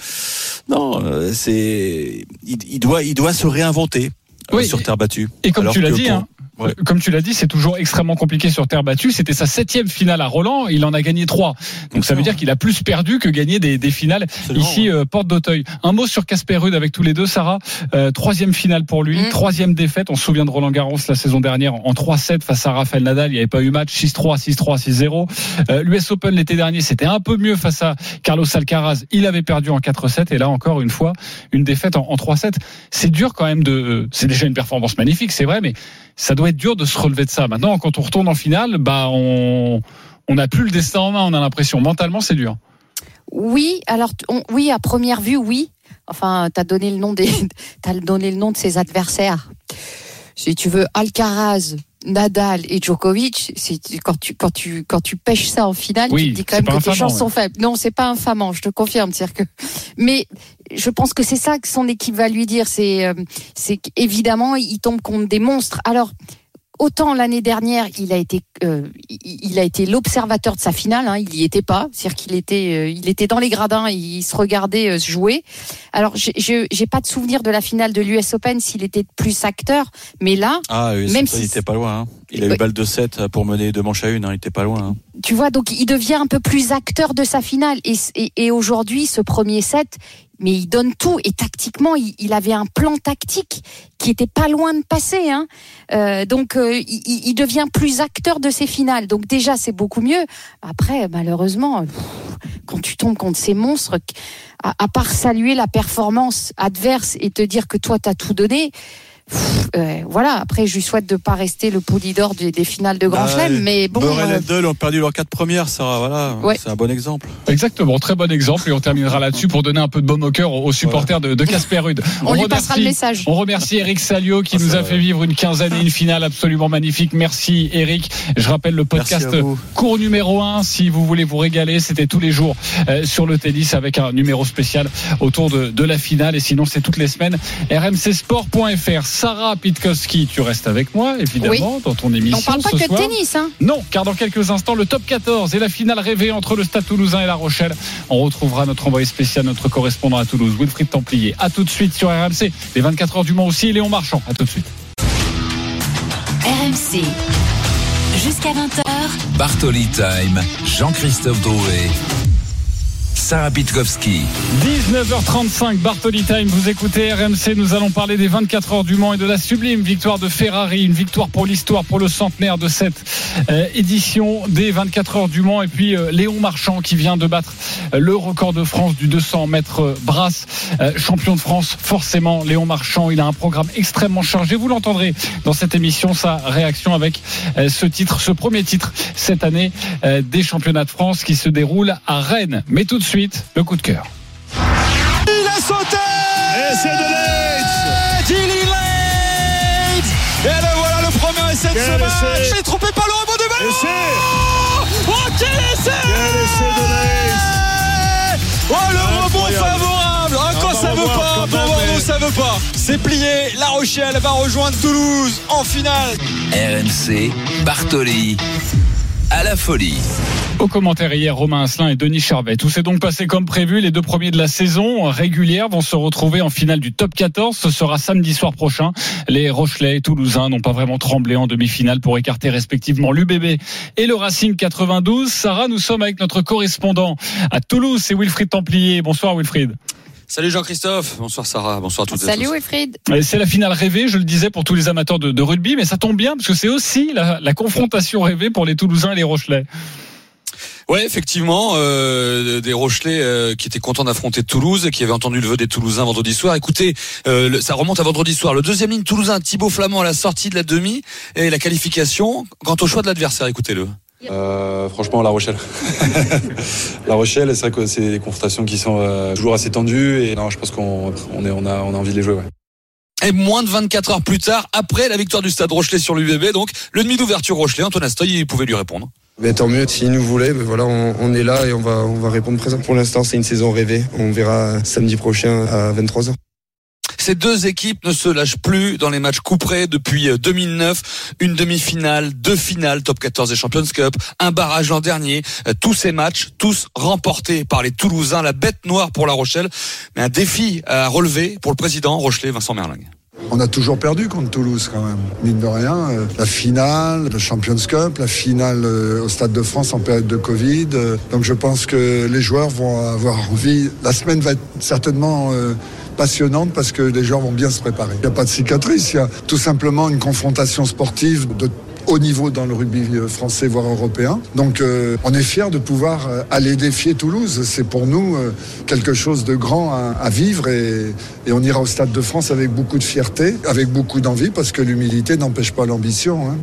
non, euh, c'est il, il doit il doit se réinventer euh, Oui, sur terre battue. Et comme Alors tu l'as dit, pour- hein, Ouais. comme tu l'as dit, c'est toujours extrêmement compliqué sur terre battue. C'était sa septième finale à Roland, il en a gagné trois. Donc ça veut dire qu'il a plus perdu que gagné des, des finales Absolument, ici euh, porte d'Auteuil. Un mot sur Casper Ruud avec tous les deux, Sarah. Euh, troisième finale pour lui, Mm. troisième défaite. On se souvient de Roland Garros la saison dernière en 3-7 face à Rafael Nadal. Il n'y avait pas eu match 6-3, 6-3, 6-0. Euh, L'US Open l'été dernier, c'était un peu mieux face à Carlos Alcaraz. Il avait perdu en 4-7 et là encore une fois une défaite en, en 3-7. C'est dur quand même de. euh, C'est déjà une performance magnifique, c'est vrai, mais ça doit être dur de se relever de ça. Maintenant, quand on retourne en finale, bah on n'a plus le destin en main. On a l'impression mentalement c'est dur. Oui, alors oui, à première vue, oui. Enfin, t'as donné le nom des, t'as donné le nom de ses adversaires. Si tu veux, Alcaraz, Nadal et Djokovic, c'est quand tu quand tu quand tu pêches ça en finale, Oui, tu te dis quand même que tes chances sont faibles. Non, c'est pas infamant, je te confirme, c'est que. Mais je pense que c'est ça que son équipe va lui dire, c'est euh, c'est qu'évidemment il tombe contre des monstres. Alors autant l'année dernière, il a été, euh, il a été l'observateur de sa finale. Hein, il y était pas, c'est-à-dire qu'il était, euh, il était dans les gradins, il se regardait euh, se jouer. Alors, j'ai- j'ai pas de souvenir de la finale de l'US Open s'il était plus acteur, mais là, Ah oui, Même c'est- si il était pas loin. hein. Il a eu balle de 7 pour mener deux manches à une. hein. Il était pas loin. tu vois, donc il devient un peu plus acteur de sa finale. Et, et, et aujourd'hui, ce premier set, mais il donne tout. Et tactiquement, il, il avait un plan tactique qui était pas loin de passer. Hein. Euh, donc, euh, il, il- devient plus acteur de ses finales. Donc déjà, c'est beaucoup mieux. Après, malheureusement, quand tu tombes contre ces monstres, à, à part saluer la performance adverse et te dire que toi, t'as tout donné. Pff, euh, voilà, après je lui souhaite de pas rester le pouli d'or des, des finales de Grand Bah, Chelem, mais bon, euh, et Abdel ont perdu leurs quatre premières. Ça, voilà, Ouais. c'est un bon exemple. Exactement, très bon exemple et on terminera là-dessus pour donner un peu de baume au cœur aux supporters de, de Casper Rude. On lui passera le message. On remercie Eric Salio qui Ah, nous a fait vivre une quinzaine et une finale absolument magnifique. Merci Eric. Je rappelle le podcast cours numéro 1 si vous voulez vous régaler. C'était tous les jours euh, sur le tennis avec un numéro spécial autour de, de la finale et sinon c'est toutes les semaines. rmcsport.fr. Sarah Pitkowski, tu restes avec moi évidemment dans ton émission on parle pas ce que de tennis, hein. Non, car dans quelques instants, le top 14 et la finale rêvée entre le Stade Toulousain et La Rochelle. On retrouvera notre envoyé spécial, notre correspondant à Toulouse, Wilfried Templier. À tout de suite sur RMC. Les 24 heures du Mans aussi, Léon Marchand. À tout de suite. RMC. Jusqu'à 20h. Bartoli Time, Jean-Christophe Drouet, Sarah Pitkowski. 19h35, Bartoli Time, vous écoutez RMC, nous allons parler des 24 heures du Mans et de la sublime victoire de Ferrari, une victoire pour l'histoire, pour le centenaire de cette euh, édition des 24 heures du Mans et puis euh, Léon Marchand qui vient de battre euh, le record de France du 200 mètres brasse, champion de France, forcément Léon Marchand, il a un programme extrêmement chargé, vous l'entendrez dans cette émission, sa réaction avec ce titre, ce premier titre cette année des championnats de France qui se déroule à Rennes. Mais tout de suite, le coup de cœur. Il a sauté Et c'est de Leeds. Dilly Leeds. Et le voilà le premier essai de ce match. Il est trompé par le rebond de ballon Oh quel essai. Quel essai de Oh le rebond favorable. Ah quand ça veut pas Pour Bordeaux ça veut pas. C'est plié. La Rochelle va rejoindre Toulouse en finale. RMC, Bartoli, à la folie. Au commentaire hier, Romain Asselin et Denis Charvet. Tout s'est donc passé comme prévu. Les deux premiers de la saison régulière vont se retrouver en finale du top 14. Ce sera samedi soir prochain. Les Rochelais et Toulousains n'ont pas vraiment tremblé en demi-finale pour écarter respectivement l'UBB et le Racing 92. Sarah, nous sommes avec notre correspondant à Toulouse, c'est Wilfried Templier. Bonsoir Wilfried. Salut Jean-Christophe. Bonsoir Sarah. Bonsoir à toutes et Salut tous. Wilfried. Et C'est la finale rêvée, je le disais, pour tous les amateurs de, de rugby, mais ça tombe bien parce que c'est aussi la, la confrontation rêvée pour les Toulousains et les Rochelais. Ouais, effectivement, euh, des Rochelais euh, qui étaient contents d'affronter Toulouse, qui avaient entendu le vœu des Toulousains vendredi soir. Écoutez, euh, le- ça remonte à vendredi soir. Le deuxième ligne Toulousain, Thibaut Flamand à la sortie de la demi et la qualification. Quant au choix de l'adversaire, écoutez-le. Euh, franchement, La Rochelle. la Rochelle, c'est vrai que c'est des confrontations qui sont euh, toujours assez tendues et non, je pense qu'on on est, on a, on a envie de les jouer. Ouais. Et moins de 24 heures plus tard, après la victoire du Stade Rochelet sur l'UBB, donc le demi d'ouverture Rochelet, Antoine Astoy, il pouvait lui répondre. Mais tant mieux, s'ils nous voulaient, ben voilà, on, on est là et on va, on va répondre présent. Pour l'instant, c'est une saison rêvée. On verra samedi prochain à 23h. Ces deux équipes ne se lâchent plus dans les matchs couperés depuis euh, 2009. Une demi-finale, deux finales, top 14 des Champions Cup, un barrage l'an dernier. Euh, Tous ces matchs, tous remportés par les Toulousains. La bête noire pour La Rochelle. Mais un défi à relever pour le président Rochelet, Vincent Merlingue. On a toujours perdu contre Toulouse quand même. Mine de rien, euh, la finale, le Champions Cup, la finale euh, au Stade de France en période de Covid. Euh, Donc je pense que les joueurs vont avoir envie. La semaine va être certainement passionnante parce que les joueurs vont bien se préparer. Il n'y a pas de cicatrice, il y a tout simplement une confrontation sportive de haut niveau dans le rugby euh, français, voire européen. Donc euh, on est fiers de pouvoir euh, aller défier Toulouse. C'est pour nous euh, quelque chose de grand à, à vivre et, et on ira au Stade de France avec beaucoup de fierté, avec beaucoup d'envie, parce que l'humilité n'empêche pas l'ambition. hein.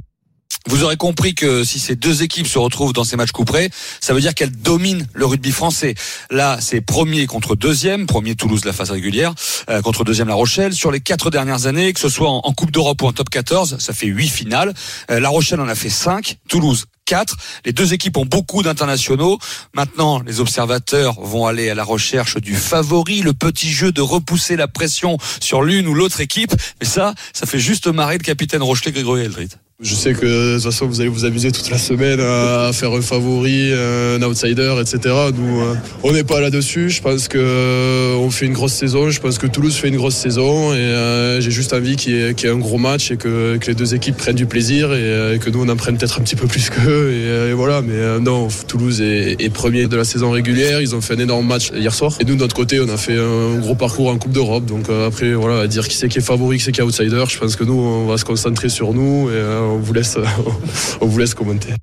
Vous aurez compris que si ces deux équipes se retrouvent dans ces matchs couperés, ça veut dire qu'elles dominent le rugby français. Là, c'est premier contre deuxième, premier Toulouse la phase régulière, euh, contre deuxième La Rochelle. Sur les quatre dernières années, que ce soit en, Coupe d'Europe ou en Top 14, ça fait huit finales. Euh, la Rochelle en a fait cinq, Toulouse 4. Les deux équipes ont beaucoup d'internationaux. Maintenant, les observateurs vont aller à la recherche du favori, le petit jeu de repousser la pression sur l'une ou l'autre équipe. Mais ça, ça fait juste marrer le capitaine Rochelet Grégory Eldrit. Je sais que de toute façon vous allez vous amuser toute la semaine à faire un favori, un outsider, etc. Nous, euh, on n'est pas là-dessus. Je pense que euh, on fait une grosse saison. Je pense que Toulouse fait une grosse saison et euh, j'ai juste envie qu'il y, y ait un gros match et que, que les deux équipes prennent du plaisir et, que nous on en prenne peut-être un petit peu plus qu'eux. Et, et voilà. Mais non, Toulouse est, est premier de la saison régulière. Ils ont fait un énorme match hier soir. Et nous de notre côté, on a fait un gros parcours en Coupe d'Europe. Donc après, voilà, dire qui c'est qui est favori, qui c'est qui est outsider. Je pense que nous, on va se concentrer sur nous et on vous laisse, on vous laisse commenter.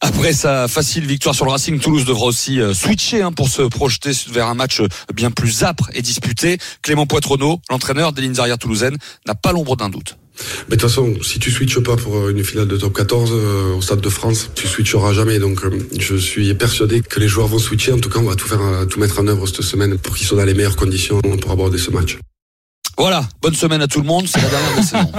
Après sa facile victoire sur le Racing, Toulouse devra aussi euh, switcher hein, pour se projeter vers un match euh, bien plus âpre et disputé. Clément Poitronneau, l'entraîneur des lignes arrières toulousaines, n'a pas l'ombre d'un doute. Mais de toute façon, si tu switches pas pour une finale de top 14 euh, au Stade de France, tu switcheras jamais. Donc, euh, je suis persuadé que les joueurs vont switcher. En tout cas, on va tout faire, euh, tout mettre en œuvre cette semaine pour qu'ils soient dans les meilleures conditions pour aborder ce match. Voilà, bonne semaine à tout le monde, c'est la dernière de la saison.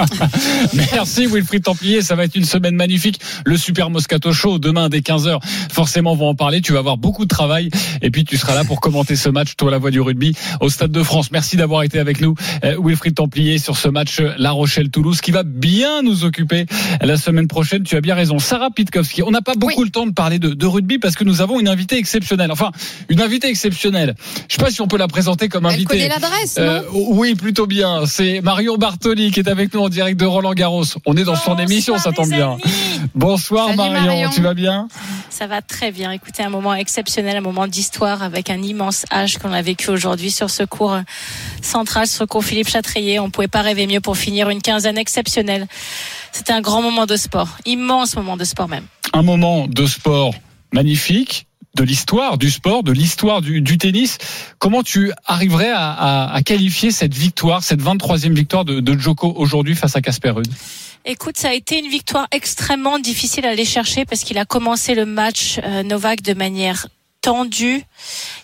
Merci Wilfried Templier, ça va être une semaine magnifique. Le Super Moscato Show demain dès 15h. Forcément, on va en parler. Tu vas avoir beaucoup de travail et puis tu seras là pour commenter ce match, toi la voix du rugby au Stade de France. Merci d'avoir été avec nous, euh, Wilfried Templier, sur ce match euh, La Rochelle-Toulouse qui va bien nous occuper la semaine prochaine. Tu as bien raison. Sarah Pitkowski, on n'a pas beaucoup le temps de parler de, de rugby parce que nous avons une invitée exceptionnelle. Enfin, une invitée exceptionnelle. Je sais pas si on peut la présenter comme Elle invitée. connaît l'adresse, Euh, oui, plutôt bien. C'est Marion Bartoli qui est avec nous en direct de Roland Garros. On est dans son émission, ça tombe bien. Bonsoir Marion. Marion. tu vas bien? Ça va très bien. Écoutez, un moment exceptionnel, un moment d'histoire avec un immense âge qu'on a vécu aujourd'hui sur ce cours central, sur ce cours Philippe Chatrier. On pouvait pas rêver mieux pour finir une quinzaine exceptionnelle. C'était un grand moment de sport, immense moment de sport même. Un moment de sport magnifique de l'histoire du sport, de l'histoire du, du tennis. Comment tu arriverais à, à- à qualifier cette victoire, cette 23e victoire de, de Djoko aujourd'hui face à Casper Ruud? Écoute, ça a été une victoire extrêmement difficile à aller chercher parce qu'il a commencé le match euh, Novak de manière tendue.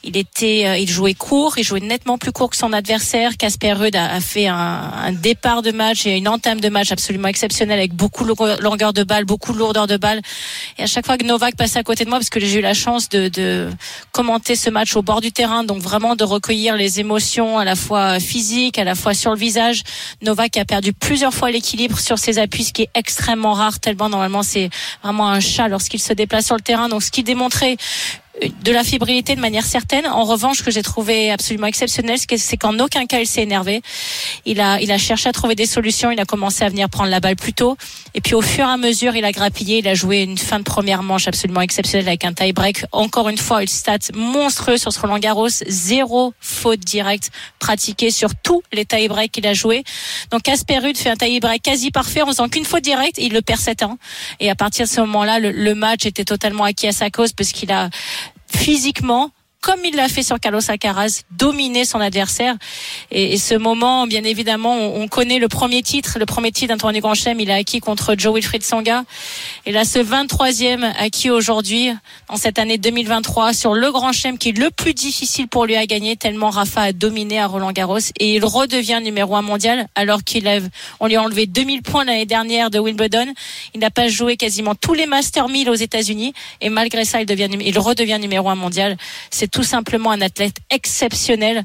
Il était, euh, il jouait court, il jouait nettement plus court que son adversaire. Casper Ruud a, a fait un, un départ de match et une entame de match absolument exceptionnelle avec beaucoup de longueur de balle, beaucoup de lourdeur de balle. Et à chaque fois que Novak passait à côté de moi, parce que j'ai eu la chance de, de commenter ce match au bord du terrain, donc vraiment de recueillir les émotions à la fois physiques, à la fois sur le visage. Novak a perdu plusieurs fois l'équilibre sur ses appuis, ce qui est extrêmement rare, tellement normalement c'est vraiment un chat lorsqu'il se déplace sur le terrain. Donc ce qui démontrait de la fébrilité de manière certaine. En revanche, ce que j'ai trouvé absolument exceptionnel, c'est que- c'est qu'en aucun cas il s'est énervé. Il a, il a cherché à trouver des solutions. Il a commencé à venir prendre la balle plus tôt. Et puis au fur et à mesure, il a grappillé. Il a joué une fin de première manche absolument exceptionnelle avec un tie-break. Encore une fois, une stat monstrueuse sur ce Roland Garros. Zéro faute directe pratiquée sur tous les tie-breaks qu'il a joué. Donc Casper Ruud fait un tie-break quasi parfait en faisant qu'une faute directe. Il le perd 7 ans. Et à partir de ce moment-là, le, le match était totalement acquis à sa cause parce qu'il a physiquement comme il l'a fait sur Carlos Alcaraz, dominé son adversaire. Et, ce moment, bien évidemment, on, on connaît le premier titre, le premier titre d'un tournoi du Grand Chelem, il a acquis contre Joe Wilfried Songa. Et là, ce 23e acquis aujourd'hui, en cette année 2023, sur le Grand Chelem, qui est le plus difficile pour lui à gagner, tellement Rafa a dominé à Roland Garros. Et il redevient numéro un mondial, alors qu'il on lui a enlevé 2000 points l'année dernière de Wimbledon. Il n'a pas joué quasiment tous les Master 1000 aux États-Unis. Et malgré ça, il devient, il redevient numéro un mondial. Tout simplement un athlète exceptionnel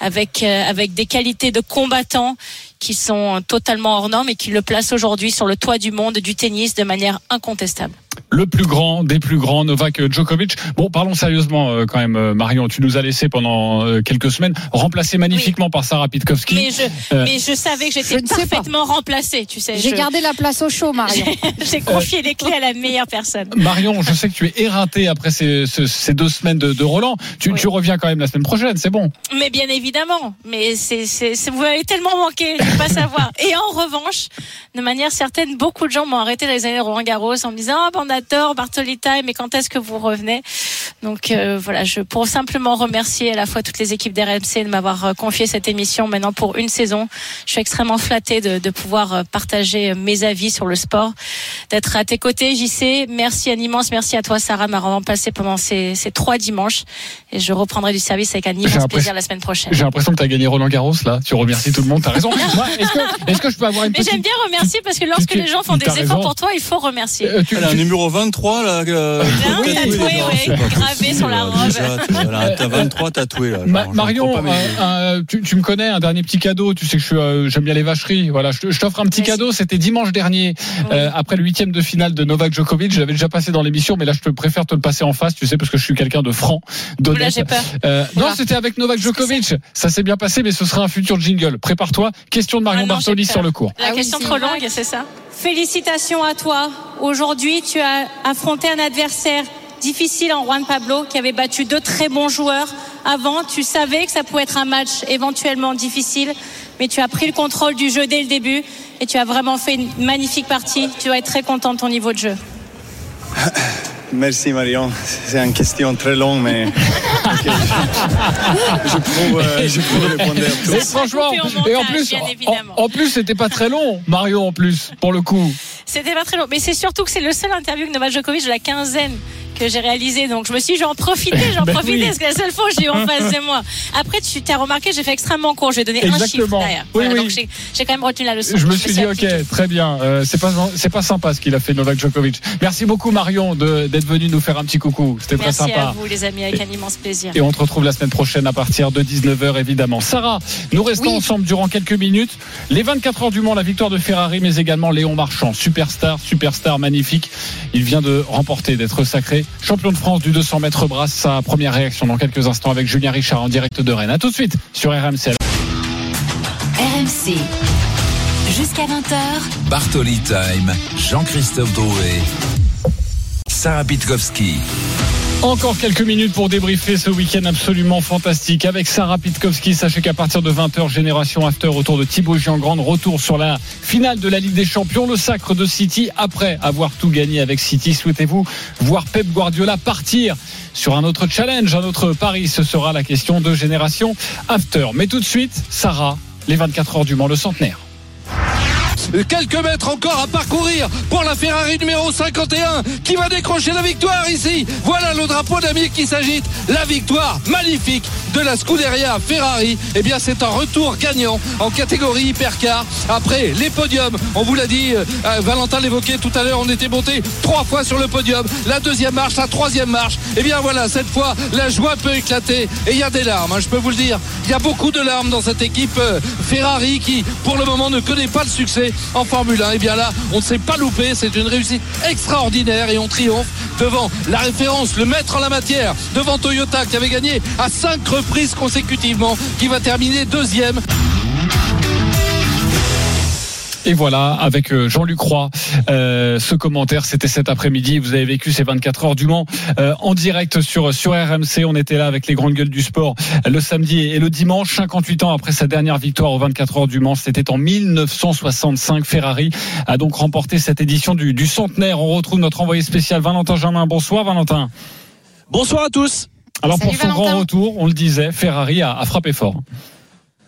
avec euh, avec des qualités de combattant qui sont totalement hors normes et qui le placent aujourd'hui sur le toit du monde du tennis de manière incontestable. le plus grand des plus grands, Novak Djokovic. Bon, parlons sérieusement euh, quand même, euh, Marion. Tu nous as laissé pendant euh, quelques semaines, remplacé magnifiquement par Sarah Pitkowski. Mais je, Euh, mais je savais que j'étais parfaitement remplacée, tu sais. J'ai Je- gardé la place au chaud, Marion. J'ai confié les clés à la meilleure personne. Marion, je sais que tu es éreinté après ces, ce- ces deux semaines de, de Roland. Tu, tu reviens quand même la semaine prochaine, c'est bon. Mais bien évidemment, mais c'est, c'est, c'est- vous avez tellement manqué, pas savoir. Et en revanche, de manière certaine, beaucoup de gens m'ont arrêté dans les années Roland Garros en me disant, ah, on adore Bartoli Time, mais quand est-ce que vous revenez? Donc euh, voilà, je pour simplement remercier à la fois toutes les équipes d'RMC de m'avoir euh, confié cette émission maintenant pour une saison. Je suis extrêmement flattée de, de pouvoir euh, partager euh, mes avis sur le sport, d'être à tes côtés, JC. Merci un immense merci à toi, Sarah, m'a remplacé pendant ces, ces trois dimanches et je reprendrai du service avec un immense plaisir la semaine prochaine. J'ai l'impression que tu as gagné Roland Garros là. Tu remercies tout le monde. T'as raison. Moi, Est-ce que, est-ce que je peux avoir une Mais petite j'aime bien remercier parce que lorsque tu- les gens font des efforts pour toi, il faut remercier. Euh, tu- Elle a un numéro 23 là. euh, Oui, tatoué, ouais, gravé sur la robe. Déjà, voilà, t'as 23 tatoués là. Ma- Genre, Marion, mais- euh, euh, tu, tu me connais, un dernier petit cadeau. Tu sais que euh, j'aime bien les vacheries. Voilà, je, t'offre un petit cadeau. C'était dimanche dernier, euh, après le huitième de finale de Novak Djokovic. Je l'avais déjà passé dans l'émission, mais là, je te préfère te le passer en face. Tu sais, parce que je suis quelqu'un de franc, d'honnête. Oula, j'ai peur. Euh, non, c'était avec Novak Djokovic. Ça s'est bien passé, mais ce sera un futur jingle. Prépare-toi. Question de Marion Ah non, Bartoli sur le cours. La question trop longue, c'est ça Félicitations à toi. Aujourd'hui, tu as affronté un adversaire difficile en Juan Pablo qui avait battu deux très bons joueurs. Avant, tu savais que ça pouvait être un match éventuellement difficile, mais tu as pris le contrôle du jeu dès le début et tu as vraiment fait une magnifique partie. Tu dois être très content de ton niveau de jeu. Merci Marion. C'est une question très longue, mais Je peux, euh, je répondre tous. franchement, et en plus, en, en plus, c'était pas très long, Marion, en plus, pour le coup. C'était pas très long. Mais c'est surtout que c'est le seul interview que Novak Djokovic de la quinzaine que j'ai réalisé. Donc je me suis dit, j'en profiter, j'en Ben profiter. oui. parce que la seule fois j'ai eu en face de moi. Après, tu t'as remarqué, j'ai fait extrêmement court. Je vais donner un chiffre Exactement. derrière. Oui, Voilà, oui. Donc j'ai j'ai quand même retenu la leçon. Je me suis dit, ok, très bien. Euh, c'est pas c'est pas sympa ce qu'il a fait Novak Djokovic. Merci beaucoup Marion d'être venu nous faire un petit coucou. C'était très Merci sympa. à vous, les amis, avec un immense plaisir. Et on te retrouve la semaine prochaine à partir de 19h évidemment. Sarah, nous restons ensemble durant quelques minutes. Les 24 heures du Mans, la victoire de Ferrari, mais également Léon Marchand, superstar, superstar magnifique. Il vient de remporter, d'être sacré champion de France du 200 mètres brasse. Sa première réaction dans quelques instants avec Julien Richard en direct de Rennes. À tout de suite sur RMC. RMC. Jusqu'à 20h. Bartoli Time, Jean-Christophe Drouet, Sarah Pitkowski. Encore quelques minutes pour débriefer ce week-end absolument fantastique avec Sarah Pitkowski. Sachez qu'à partir de 20h, Génération After autour de Thibaut Giangrande, retour sur la finale de la Ligue des Champions, le sacre de City après avoir tout gagné avec City. Souhaitez-vous voir Pep Guardiola partir sur un autre challenge, un autre pari Ce sera la question de Génération After. Mais tout de suite, Sarah, les 24 heures du Mans, le centenaire. Quelques mètres encore à parcourir pour la Ferrari numéro 51 qui va décrocher la victoire ici. Voilà le drapeau d'Amir qui s'agite. La victoire magnifique de la Scuderia Ferrari. Eh bien, c'est un retour gagnant en catégorie hypercar après les podiums. On vous l'a dit, euh, euh, Valentin l'évoquait tout à l'heure, on était monté trois fois sur le podium. La deuxième marche, la troisième marche. Eh bien, voilà, cette fois, la joie peut éclater et il y a des larmes, hein, je peux vous le dire. Il y a beaucoup de larmes dans cette équipe euh, Ferrari qui, pour le moment, ne connaît pas le succès en Formule 1. Et bien là, on ne s'est pas loupé. C'est une réussite extraordinaire et on triomphe devant la référence, le maître en la matière, devant Toyota qui avait gagné à cinq reprises consécutivement, qui va terminer deuxième. Et voilà, avec euh, Jean-Luc Roy, euh, ce commentaire, c'était cet après-midi. Vous avez vécu ces 24 heures du Mans euh, en direct sur sur RMC. On était là avec les grandes gueules du sport le samedi et le dimanche, 58 ans après sa dernière victoire aux 24 heures du Mans. C'était en 1965. Ferrari a donc remporté cette édition du, du centenaire. On retrouve notre envoyé spécial Valentin Germain. Bonsoir Valentin. Bonsoir à tous. Alors pour son Valentin. grand retour, on le disait, Ferrari a, a frappé fort.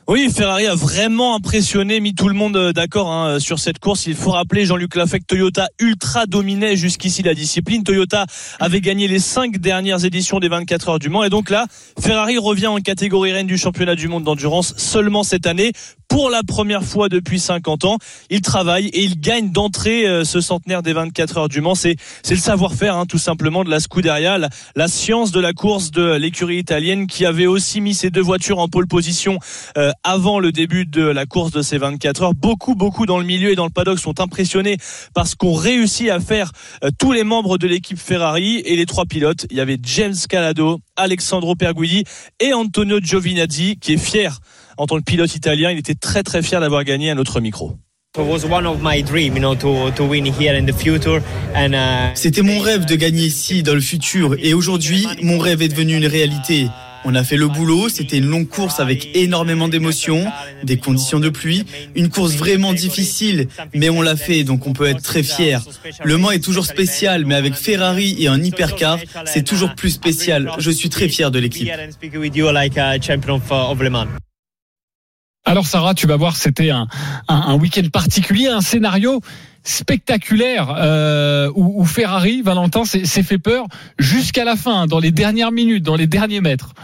Oui, Ferrari a vraiment impressionné, mis tout le monde euh, d'accord hein, sur cette course. Il faut rappeler, Jean-Luc Lafec, Toyota ultra dominait jusqu'ici la discipline. Toyota avait gagné les cinq dernières éditions des 24 heures du Mans. Et donc là, Ferrari revient en catégorie reine du championnat du monde d'endurance seulement cette année. Pour la première fois depuis 50 ans, il travaille et il gagne d'entrée euh, ce centenaire des 24 heures du Mans. C'est le savoir-faire, hein, tout simplement, de la Scuderia, la, la science de la course de l'écurie italienne qui avait aussi mis ses deux voitures en pole position euh, avant le début de la course de ces 24 heures. Beaucoup, beaucoup dans le milieu et dans le paddock sont impressionnés par ce qu'ont réussi à faire euh, tous les membres de l'équipe Ferrari et les trois pilotes. Il y avait James Calado, Alexandro Perguidi et Antonio Giovinazzi qui est fier en tant que pilote italien. Il était très très fier d'avoir gagné un autre micro. C'était mon rêve de gagner ici dans le futur et aujourd'hui, mon rêve est devenu une réalité. On a fait le boulot, c'était une longue course avec énormément d'émotions, des conditions de pluie, une course vraiment difficile, mais on l'a fait, donc on peut être très fier. Le Mans est toujours spécial, mais avec Ferrari et un hypercar, c'est toujours plus spécial. Je suis très fier de l'équipe. Alors Sarah, tu vas voir, c'était un, un, week-end particulier, un scénario spectaculaire euh, où Ferrari, Valentin, s'est fait peur jusqu'à la fin, dans les dernières minutes, dans les derniers mètres.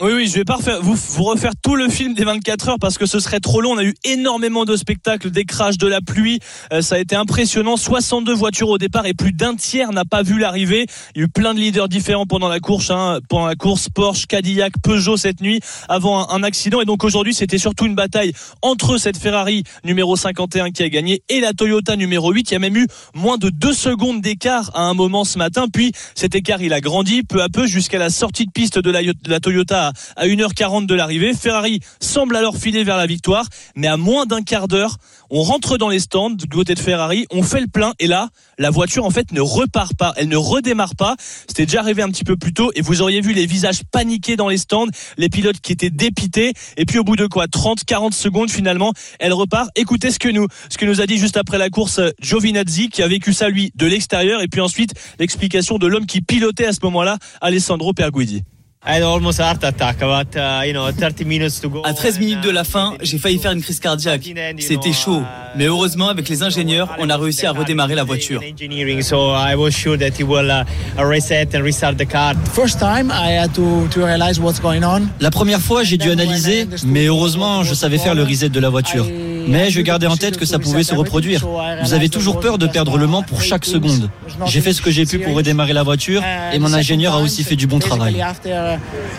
Oui, oui, je vais pas refaire, vous, vous refaire tout le film des 24 heures parce que ce serait trop long. On a eu énormément de spectacles, des crashs, de la pluie. Euh, ça a été impressionnant. 62 voitures au départ et plus d'un tiers n'a pas vu l'arrivée. Il y a eu plein de leaders différents pendant la course, hein, pendant la course Porsche, Cadillac, Peugeot cette nuit avant un, accident. Et donc aujourd'hui, c'était surtout une bataille entre cette Ferrari numéro 51 qui a gagné et la Toyota numéro 8 qui a même eu moins de deux secondes d'écart à un moment ce matin. Puis cet écart, il a grandi peu à peu jusqu'à la sortie de piste de la Toyota à 1h40 de l'arrivée. Ferrari semble alors filer vers la victoire, mais à moins d'un quart d'heure, on rentre dans les stands du côté de Ferrari, on fait le plein et là, la voiture en fait ne repart pas, elle ne redémarre pas. C'était déjà arrivé un petit peu plus tôt et vous auriez vu les visages paniqués dans les stands, les pilotes qui étaient dépités et puis au bout de quoi 30 40 secondes finalement, elle repart. Écoutez ce que nous ce que nous a dit juste après la course Giovinazzi qui a vécu ça lui de l'extérieur et puis ensuite l'explication de l'homme qui pilotait à ce moment-là, Alessandro Perguidi. À 13 minutes de la fin, j'ai failli faire une crise cardiaque. C'était chaud, mais heureusement avec les ingénieurs, on a réussi à redémarrer la voiture. La première fois, j'ai dû analyser, mais heureusement, je savais faire le reset de la voiture. Mais je gardais en tête que ça pouvait se reproduire. Vous avez toujours peur de perdre le Mans pour chaque seconde. J'ai fait ce que j'ai pu pour redémarrer la voiture et mon ingénieur a aussi fait du bon travail.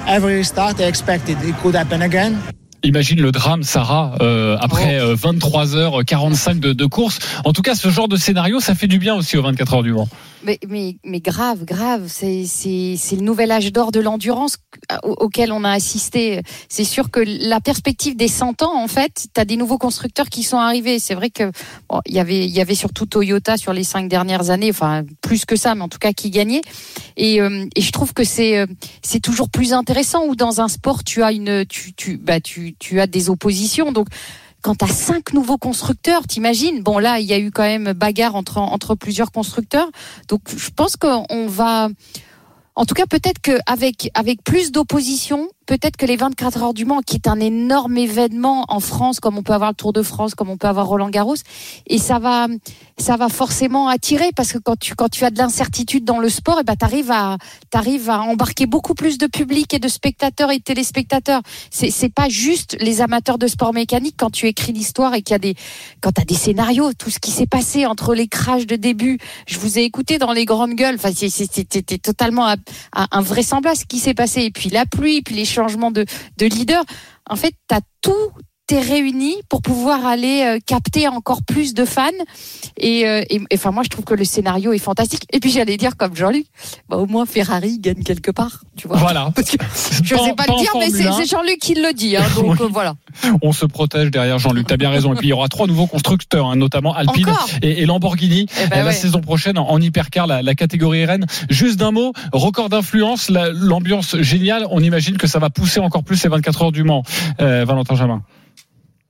every start I expected it could happen again. Imagine le drame, Sarah, euh, après euh, 23h45 de, de course. En tout cas, ce genre de scénario, ça fait du bien aussi aux 24 heures du Mans. Mais, mais, mais grave, grave. C'est, le nouvel âge d'or de l'endurance auquel on a assisté. C'est sûr que la perspective des 100 ans, en fait, tu as des nouveaux constructeurs qui sont arrivés. C'est vrai que bon, y avait, il y avait surtout Toyota sur les cinq dernières années, enfin plus que ça, mais en tout cas qui gagnait. Et, euh, et je trouve que c'est, c'est toujours plus intéressant où dans un sport tu as une, tu, tu, bah, tu, tu as des oppositions. Donc quand tu as cinq nouveaux constructeurs, t'imagines Bon, là, il y a eu quand même bagarre entre, entre plusieurs constructeurs. Donc, je pense qu'on va. En tout cas, peut-être qu'avec avec plus d'opposition, peut-être que les 24 heures du Mans, qui est un énorme événement en France, comme on peut avoir le Tour de France, comme on peut avoir Roland Garros, et ça va, ça va forcément attirer parce que quand tu, quand tu as de l'incertitude dans le sport, et ben t'arrives à, t'arrives à embarquer beaucoup plus de public et de spectateurs et de téléspectateurs. C'est, c'est pas juste les amateurs de sport mécanique quand tu écris l'histoire et qu'il y a des, quand t'as des scénarios, tout ce qui s'est passé entre les crashs de début. Je vous ai écouté dans les grandes gueules. Enfin, c'était totalement invraisemblable ce qui s'est passé. Et puis la pluie, puis les changement de, de leader. En fait, tu as tout est réuni pour pouvoir aller euh, capter encore plus de fans. Et, euh, et, enfin, moi, je trouve que le scénario est fantastique. Et puis, j'allais dire comme Jean-Luc, bah, au moins Ferrari gagne quelque part, tu vois. Voilà. Parce que je ne sais pas, le dire, mais c'est Jean-Luc qui le dit. Hein, donc Oui. euh, voilà. On se protège derrière Jean-Luc. T'as bien raison. Et puis il y aura trois nouveaux constructeurs, hein, notamment Alpine et, et Lamborghini Eh ben la ouais. saison prochaine en, en hypercar, la, la catégorie RN. Juste d'un mot, record d'influence, la- l'ambiance géniale. On imagine que ça va pousser encore plus ces 24 heures du Mans. Euh, Valentin Jamin.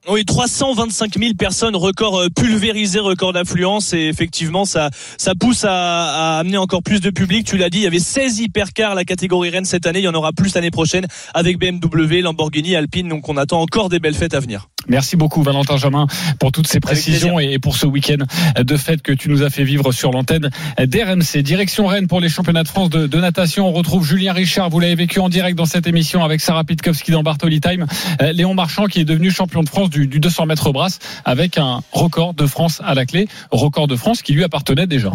Oui, 325 000 personnes, record euh, pulvérisé, record d'affluence, et effectivement, ça, ça pousse à, à amener encore plus de public. Tu l'as dit, il y avait 16 hypercars la catégorie Rennes cette année, il y en aura plus l'année prochaine avec BMW, Lamborghini, Alpine, donc on attend encore des belles fêtes à venir. Merci beaucoup Valentin Jamin pour toutes ces précisions et pour ce week-end de fête que tu nous as fait vivre sur l'antenne d'RMC. Direction Rennes pour les championnats de France de, de natation. On retrouve Julien Richard. Vous l'avez vécu en direct dans cette émission avec Sarah Pitkowski dans Bartoli Time. Euh, Léon Marchand qui est devenu champion de France du, du 200 mètres brasse avec un record de France à la clé. Record de France qui lui appartenait déjà.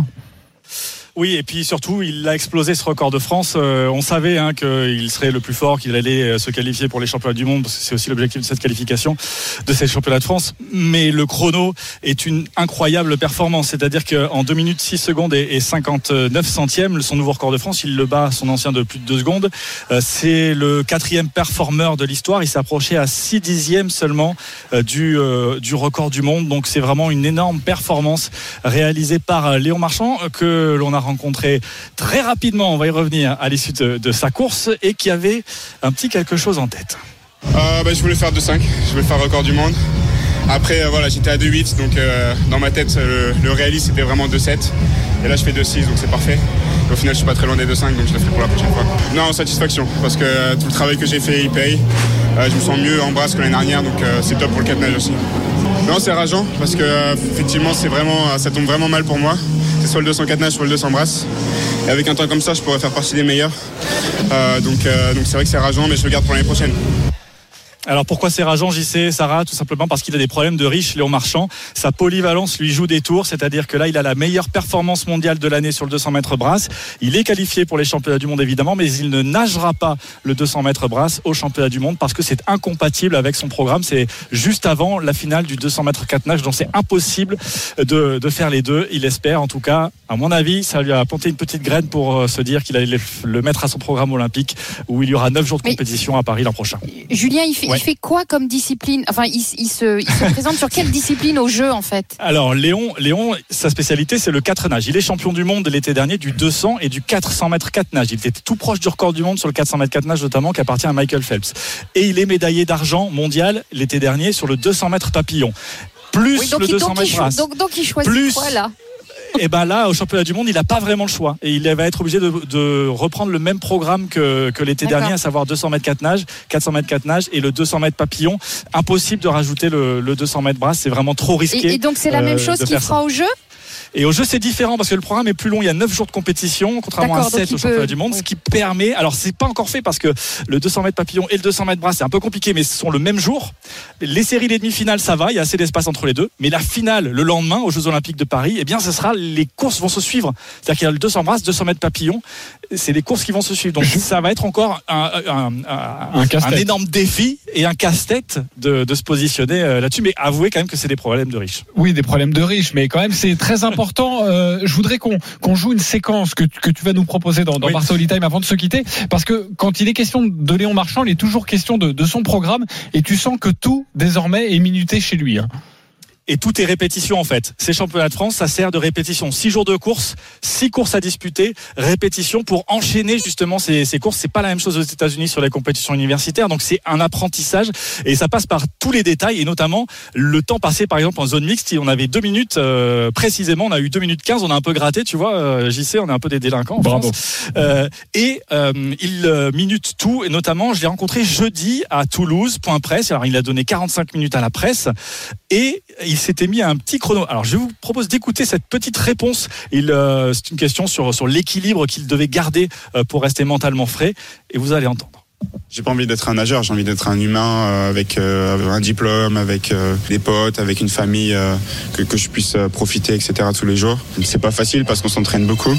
Oui, et puis surtout, il a explosé ce record de France. Euh, on savait hein, qu'il serait le plus fort, qu'il allait euh, se qualifier pour les championnats du monde, parce que c'est aussi l'objectif de cette qualification, de ces championnats de France. Mais le chrono est une incroyable performance. C'est-à-dire qu'en 2 minutes 6 secondes et et 59 centièmes, son nouveau record de France, il le bat son ancien de plus de 2 secondes. Euh, C'est le quatrième performeur de l'histoire. Il s'est approché à 6 dixièmes seulement du, du record du monde. Donc c'est vraiment une énorme performance réalisée par Léon Marchand que l'on a rencontré très rapidement, on va y revenir à l'issue de, sa course, et qui avait un petit quelque chose en tête. Euh, bah, je voulais faire 2-5, je voulais faire record du monde. Après, euh, voilà, j'étais à 2-8, donc euh, dans ma tête, le, réaliste c'était vraiment 2-7. Et là, je fais 2-6, donc c'est parfait. Au final, je suis pas très loin des 2-5, donc je le ferai pour la prochaine fois. Non, satisfaction, parce que tout le travail que j'ai fait, il paye. Je me sens mieux en brasse que l'année dernière, donc c'est top pour le 4 nage aussi. Non, c'est rageant, parce que euh, effectivement, c'est vraiment, ça tombe vraiment mal pour moi. C'est soit le 204 nage, soit le 200 brasse. Et avec un temps comme ça, je pourrais faire partie des meilleurs. Euh, donc euh, donc c'est vrai que c'est rageant, mais je le garde pour l'année prochaine. Alors pourquoi c'est rageant JC Sarah? Tout simplement parce qu'il a des problèmes de riche Léon Marchand. Sa polyvalence lui joue des tours, c'est-à-dire que là il a la meilleure performance mondiale de l'année sur le 200 mètres brasse. Il est qualifié pour les championnats du monde évidemment, mais il ne nagera pas le 200 mètres brasse au championnat du monde parce que c'est incompatible avec son programme. C'est juste avant la finale du 200 mètres 4 nage, donc c'est impossible de, de, faire les deux. Il espère en tout cas, à mon avis, ça lui a planté une petite graine pour euh, se dire qu'il allait le mettre à son programme olympique où il y aura 9 jours de compétition à Paris l'an prochain. Julien, il fait, Ouais. il fait quoi comme discipline? Enfin, il, il se, il se présente sur quelle discipline au jeu en fait? Alors Léon, Léon, sa spécialité c'est le 4 nage. Il est champion du monde l'été dernier du 200 et du 400 mètres 4 nage. Il était tout proche du record du monde sur le 400 mètres 4 nage notamment qui appartient à Michael Phelps. Et il est médaillé d'argent mondial l'été dernier sur le 200 mètres papillon. Plus Oui, donc, le il, 200 donc, il, mètres donc il choisit Plus- quoi là? Et ben là, au championnat du monde, il n'a pas vraiment le choix. Et il va être obligé de, de reprendre le même programme que, que l'été dernier, à savoir 200 mètres 4 nage, 400 mètres 4 nage et le 200 mètres papillon. Impossible de rajouter le, le 200 mètres brasse. C'est vraiment trop risqué. et, et donc c'est la euh, même chose qu'il fera au jeu? Et au jeu, c'est différent parce que le programme est plus long. Il y a 9 jours de compétition, contrairement à D'accord, donc 7 il au championnat peut- du monde, ce qui permet. Alors, c'est pas encore fait parce que le 200 mètres papillon et le 200 mètres bras, c'est un peu compliqué, mais ce sont le même jour. Les séries, les demi-finales, ça va. Il y a assez d'espace entre les deux. Mais la finale, le lendemain, aux Jeux Olympiques de Paris, eh bien, ce sera, les courses vont se suivre. C'est-à-dire qu'il y a le 200 bras, 200 mètres papillon. C'est les courses qui vont se suivre. Donc, ça va être encore un, un, un- Un casse-tête. un énorme défi et un casse-tête de, de se positionner euh, là-dessus. Mais avouez quand même que c'est des problèmes de riches. Oui, des problèmes de riches, mais quand même c'est très important. Euh, je voudrais qu'on joue une séquence que, que tu vas nous proposer dans, dans Oui. Time avant de se quitter, parce que quand il est question de Léon Marchand, il est toujours question de, de son programme, et tu sens que tout désormais est minuté chez lui. hein. Et tout est répétition en fait. Ces championnats de France, ça sert de répétition. Six jours de course, six courses à disputer, répétition pour enchaîner justement ces, ces courses. C'est pas la même chose aux États-Unis sur les compétitions universitaires, donc c'est un apprentissage et ça passe par tous les détails et notamment le temps passé par exemple en zone mixte. On avait deux minutes euh, précisément, on a eu deux minutes 15, on a un peu gratté, tu vois, euh, JC, on est un peu des délinquants en Bravo. France. Euh, et euh, il minute tout et notamment je l'ai rencontré jeudi à Toulouse, point presse. Alors il a donné 45 minutes à la presse et il s'était mis à un petit chrono. Alors je vous propose d'écouter cette petite réponse. Il, euh, c'est une question sur, sur l'équilibre qu'il devait garder euh, pour rester mentalement frais et vous allez entendre. J'ai pas envie d'être un nageur, j'ai envie d'être un humain euh, avec, un diplôme, avec des potes, avec une famille, que, que je puisse profiter, etc. tous les jours. C'est pas facile parce qu'on s'entraîne beaucoup.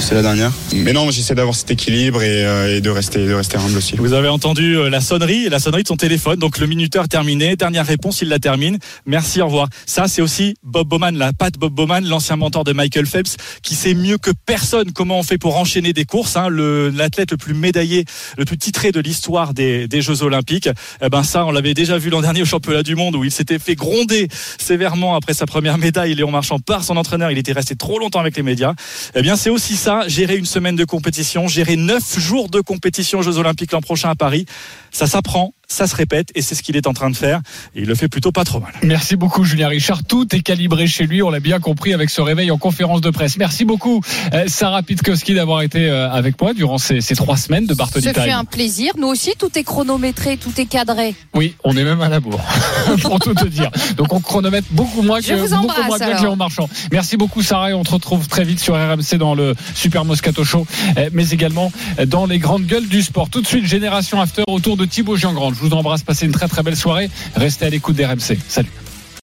C'est la dernière. Mais non, j'essaie d'avoir cet équilibre et, euh, et de rester, de rester humble aussi. Vous avez entendu euh, la sonnerie, la sonnerie de son téléphone. Donc le minuteur terminé. Dernière réponse, il la termine. Merci, au revoir. Ça, c'est aussi Bob Bowman, la patte Bob Bowman, l'ancien mentor de Michael Phelps, qui sait mieux que personne comment on fait pour enchaîner des courses. Hein. Le- L'athlète le plus médaillé, le plus titré de l'histoire des, des Jeux Olympiques. Eh ben ça, on l'avait déjà vu l'an dernier au championnat du monde où il s'était fait gronder sévèrement après sa première médaille. Léon Marchand par son entraîneur. Il était resté trop longtemps avec les médias. Eh bien, c'est aussi Gérer une semaine de compétition, gérer neuf jours de compétition aux Jeux Olympiques l'an prochain à Paris. Ça s'apprend, ça se répète et c'est ce qu'il est en train de faire. Et il le fait plutôt pas trop mal. Merci beaucoup Julien Richard. Tout est calibré chez lui, on l'a bien compris avec ce réveil en conférence de presse. Merci beaucoup euh, Sarah Pitkowski d'avoir été euh, avec moi durant ces, ces trois semaines de Bartoli Time. fait un plaisir. Nous aussi, tout est chronométré, tout est cadré. Oui, on est même à la bourre, pour tout te dire. Donc on chronomètre beaucoup moins que, beaucoup moins que. Léon Marchand. Merci beaucoup Sarah et on te retrouve très vite sur RMC dans le Super Moscato Show, euh, mais également dans les grandes gueules du sport. Tout de suite, Génération After autour de Thibaut Giangrande. Je vous embrasse, passez une très très belle soirée. Restez à l'écoute d'RMC. Salut.